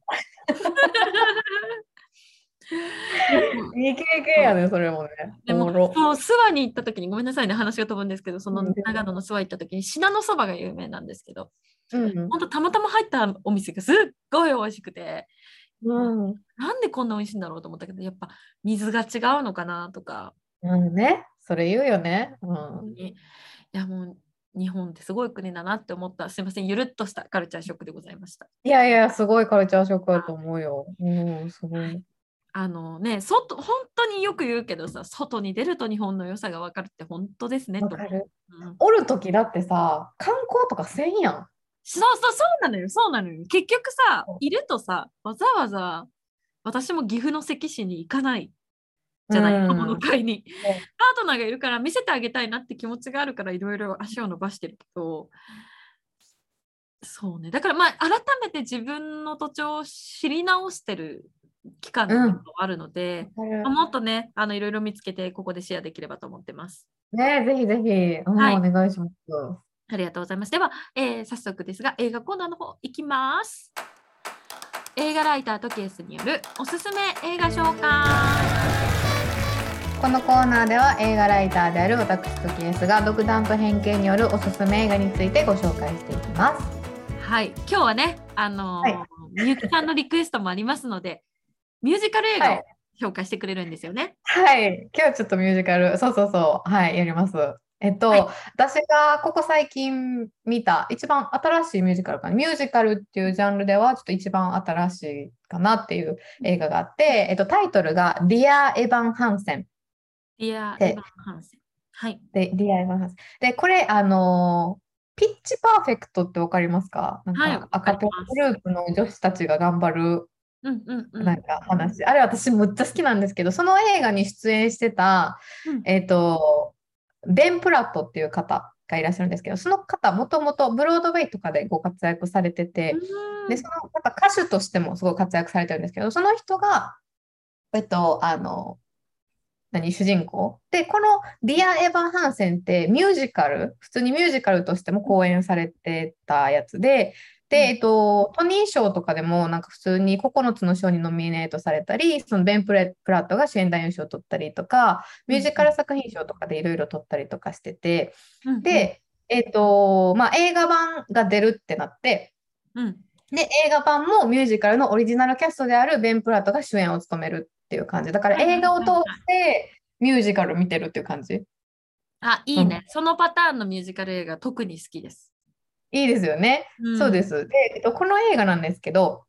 いい経験やね、それもね。でもおもう諏訪に行った時にごめんなさいね話が飛ぶんですけどそのうん。長野の諏訪行った時に信濃そばが有名なんですけどうん本当たまたま入ったお店がすっごい美味しくてうん。なんでこんな美味しいんだろうと思ったけどやっぱ水が違うのかなとか。うんね、それ言うよね。うん。いやもう日本ってすごい国だなって思った。すいませんゆるっとしたカルチャーショックでございました。いやいや、すごいカルチャーショックだと思うよ。うん、すごい。あのね外本当によく言うけどさ外に出ると日本の良さが分かるって本当ですねと思う。わかる。うん。おるときだってさ、観光とかせんやん。そうそうそうなのよそうなのよ。結局さいるとさわざわざ私も岐阜の関市に行かない。じゃない、うん刃物買いに。パートナーがいるから見せてあげたいなって気持ちがあるからいろいろ足を伸ばしてるけど。そうね。だからまあ改めて自分の土地を知り直してる期間があるので、まあもっとねあのいろいろ見つけてここでシェアできればと思ってます。ねぜひぜひ、お願いします。ありがとうございます。では、えー早速ですが映画コーナーの方行きます。映画ライタートケースによるおすすめ映画紹介。このコーナーでは映画ライターである私とケースが独断と偏見によるおすすめ映画についてご紹介していきます。はい、今日はね、あのーはいみゆきさんのリクエストもありますので、ミュージカル映画をはい。紹介してくれるんですよね。はい、今日ちょっとミュージカル、そうそうそう、はい、やります。えっと、はい。私がここ最近見た一番新しいミュージカルかな、ミュージカルっていうジャンルではちょっと一番新しいかなっていう映画があって、えっと、タイトルが Dear Evan Hansen Dear で Evan Hansen。はい。で、Dear Evan Hansen で、これ、あのー Pitch Perfect ってわかりますか？なんはいかアカペラグループの女子たちが頑張るうんうんうん。なんか話、あれ私むっちゃ好きなんですけど、その映画に出演してた、うん。えっと、ベン・プラットっていう方がいらっしゃるんですけど、その方、もともとブロードウェイとかでご活躍されてて、うん。で、その方、歌手としてもすごい活躍されてるんですけど、その人が、えっと、あの、何主人公？でこの「ディア・エヴァン・ハンセン」ってミュージカル普通にミュージカルとしても公演されてたやつでで、えっと、トニー賞とかでもなんか普通に9つの賞にノミネートされたりそのベン・プレプラットが主演男優賞を取ったりとかミュージカル作品賞とかでいろいろ取ったりとかしてて、で、えっとまあ、映画版が出るってなって、うんで、映画版もミュージカルのオリジナルキャストであるベン・プラットが主演を務めるっていう感じ。だから映画を通してミュージカルを見てるっていう感じ。あ、いいね、うん、そのパターンのミュージカル映画特に好きです。いいですよね。うん、そうです。で、えっと、この映画なんですけど、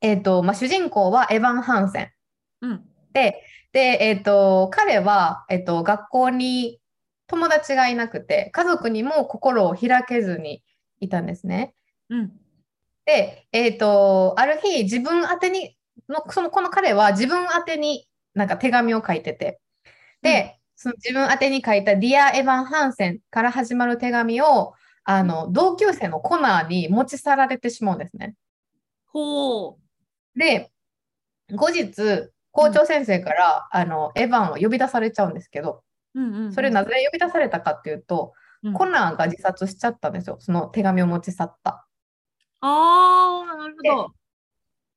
えっとまあ、主人公はエヴァン・ハンセン。うん、でで、えっと、彼は、えっと、学校に友達がいなくて家族にも心を開けずにいたんですね。うん、で、えっ、ー、と、ある日、自分宛てに、のそのこの彼は自分宛てになんか手紙を書いてて、で、うん、その自分宛てに書いたディア・エヴァン・ハンセンから始まる手紙を、あの、同級生のコナーに持ち去られてしまうんですね。ほう。で、後日、校長先生から、うん、あのエヴァンを呼び出されちゃうんですけど、うんうんうん、それなぜ呼び出されたかっていうと、うん、コナーが自殺しちゃったんですよ、その手紙を持ち去った。ああ、なるほど。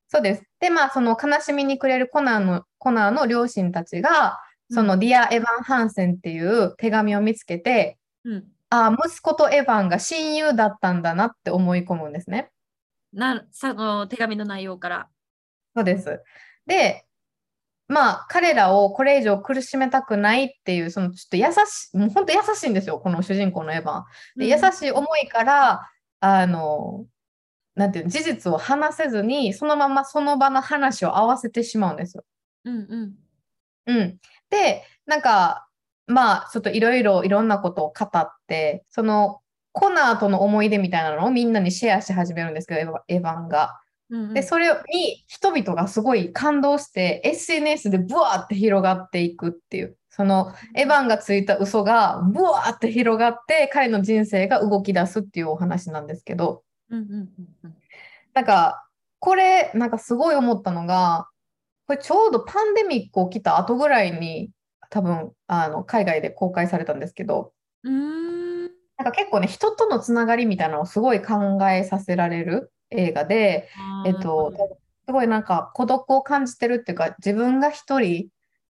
そうです。で、まあ、その悲しみに暮れるコナーのコナーの両親たちが、そのディア・エヴァン・ハンセンっていう手紙を見つけて、うん、ああ、息子とエヴァンが親友だったんだなって思い込むんですね。なその手紙の内容から。そうです。で、まあ、彼らをこれ以上苦しめたくないっていう、そのちょっと優しい、もう本当優しいんですよ、この主人公のエヴァン。で、優しい思いから、あの、なんていう事実を話せずにそのままその場の話を合わせてしまうんですよ。うんうんうん、でなんかまあちょっといろいろいろんなことを語ってそのコナーとの思い出みたいなのをみんなにシェアし始めるんですけどエヴァンが。うんうん、でそれに人々がすごい感動して SNS でブワーって広がっていくっていうそのエヴァンがついた嘘がブワーって広がって彼の人生が動き出すっていうお話なんですけど。うんうんうんうん、なんかこれなんかすごい思ったのがこれちょうどパンデミック起きた後ぐらいに多分あの海外で公開されたんですけどうん。なんか結構ね人とのつながりみたいなのをすごい考えさせられる映画で、えっと、すごいなんか孤独を感じてるっていうか自分が一人、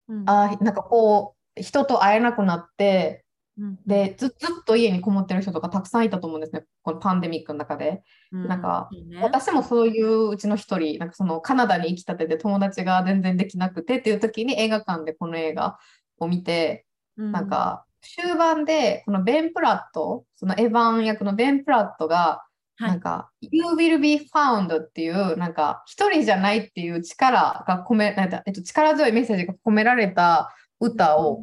うん、あなんかこう人と会えなくなってでずずっと家にこもってる人とかたくさんいたと思うんですね、このパンデミックの中で。うん、なんか、ね、私もそういううちの一人、なんかそのカナダに行きたてで友達が全然できなくてっていう時に映画館でこの映画を見て、うん、なんか終盤でこのベン・プラット、そのエヴァン役のベン・プラットが、なんか、You will be found っていう、なんか、一人じゃないっていう力が込め、なんかえっと、力強いメッセージが込められた歌を、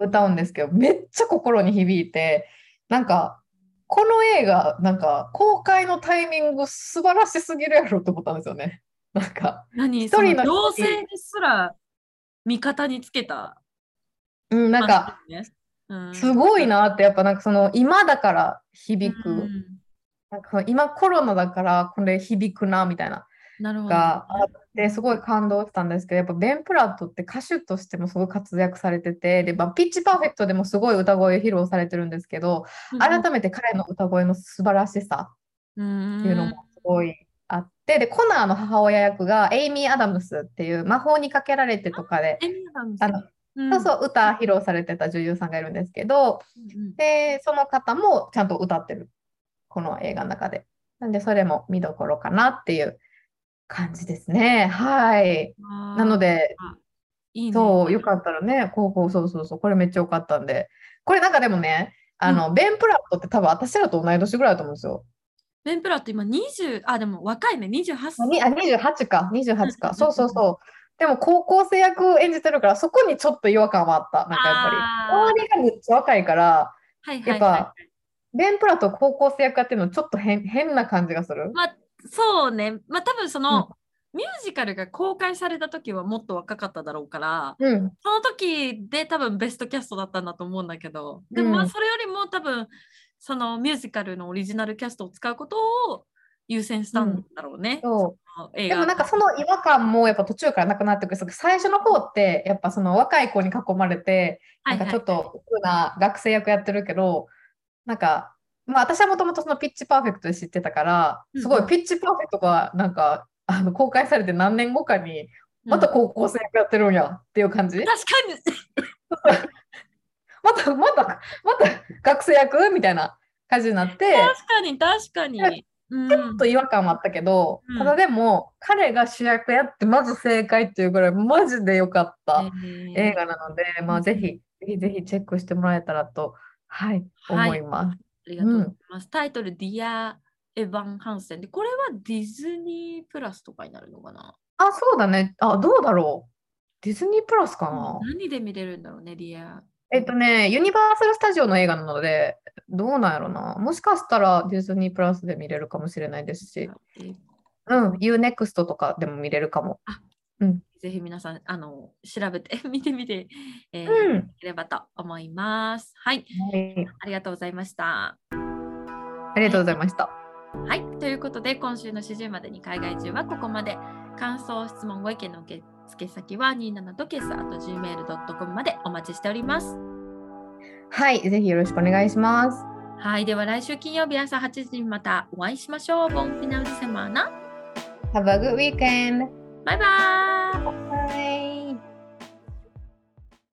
歌うんですけどめっちゃ心に響いてなんかこの映画なんか公開のタイミング素晴らしすぎるやろと思ったんですよね。なんか何？一人の妖精ですら味方につけた。うん、なんか、すごいなってやっぱなんかその今だから響く、うん、なんか今コロナだからこれ響くなみたいな。があってすごい感動したんですけどやっぱベン・プラットって歌手としてもすごい活躍されててで、まあ、ピッチパーフェクトでもすごい歌声を披露されてるんですけど、うん、改めて彼の歌声の素晴らしさっていうのもすごいあって、でコナーの母親役がエイミー・アダムスっていう魔法にかけられてとかで。あのそうそう歌披露されてた女優さんがいるんですけど、うん、でその方もちゃんと歌ってるこの映画の中でなんでそれも見どころかなっていう感じですね。はい。なので、いいね、そう、よかったらね、高校、そうそうそう、これめっちゃ良かったんで。これなんかでもね、あの、うん、ベンプラットって多分私らと同い年ぐらいだと思うんですよ。ベンプラット今20、あ、でも若いね、28歳。あ、28か、28か。そうそうそう。でも高校生役演じてるから、そこにちょっと違和感はあった。なんかやっぱり。周りがめっちゃ若いから、はいやっぱ、ベンプラット高校生役やってるのちょっと変変な感じがする。まあ、そうね、まあ多分その、うん、ミュージカルが公開された時はもっと若かっただろうから、うん、その時で多分ベストキャストだったんだと思うんだけど、でもまあそれよりも多分そのミュージカルのオリジナルキャストを使うことを優先したんだろうね。そう。映画でもなんかその違和感もやっぱ途中からなくなってくる。最初の方ってやっぱその若い子に囲まれてなんかちょっと酷な学生役やってるけど、なんかまあ私はもともとそのピッチパーフェクトで知ってたからすごいピッチパーフェクトがなんかあの公開されて何年後かにまた高校生役やってるんやっていう感じ、確かに。またまたまた学生役？みたいな感じになって。確かに確かに。ちょっと違和感はあったけど、うんただでも彼が主役やってまず正解っていうぐらいマジで良かった映画なので、まあぜひぜひぜひチェックしてもらえたらと、はい、はい思います。ありがとうございます。タイトル、ディア・エヴァン・ハンセンで、これはディズニープラスとかになるのかな？あ、そうだね。あ、どうだろう。ディズニープラスかな？何で見れるんだろうね、 Dear。えっとね、ユニバーサル・スタジオの映画なので、どうなんやろな。もしかしたらディズニープラスで見れるかもしれないですし、えうん、 U-NEXT とかでも見れるかも。ぜひ皆さん、あの、調べて 見てみて、えーうんいければと思います。はい、はい、ありがとうございました。ありがとうございました。はい、ということで、今週の始終までに海外中はここまで。感想、質問、ご意見の受付先は27とケス gmail.com までお待ちしております。はい、ぜひよろしくお願いします。はい、では来週金曜日朝8時にまたお会いしましょう。ボンフィナウルセマーナ。Have a good weekend! バイバイ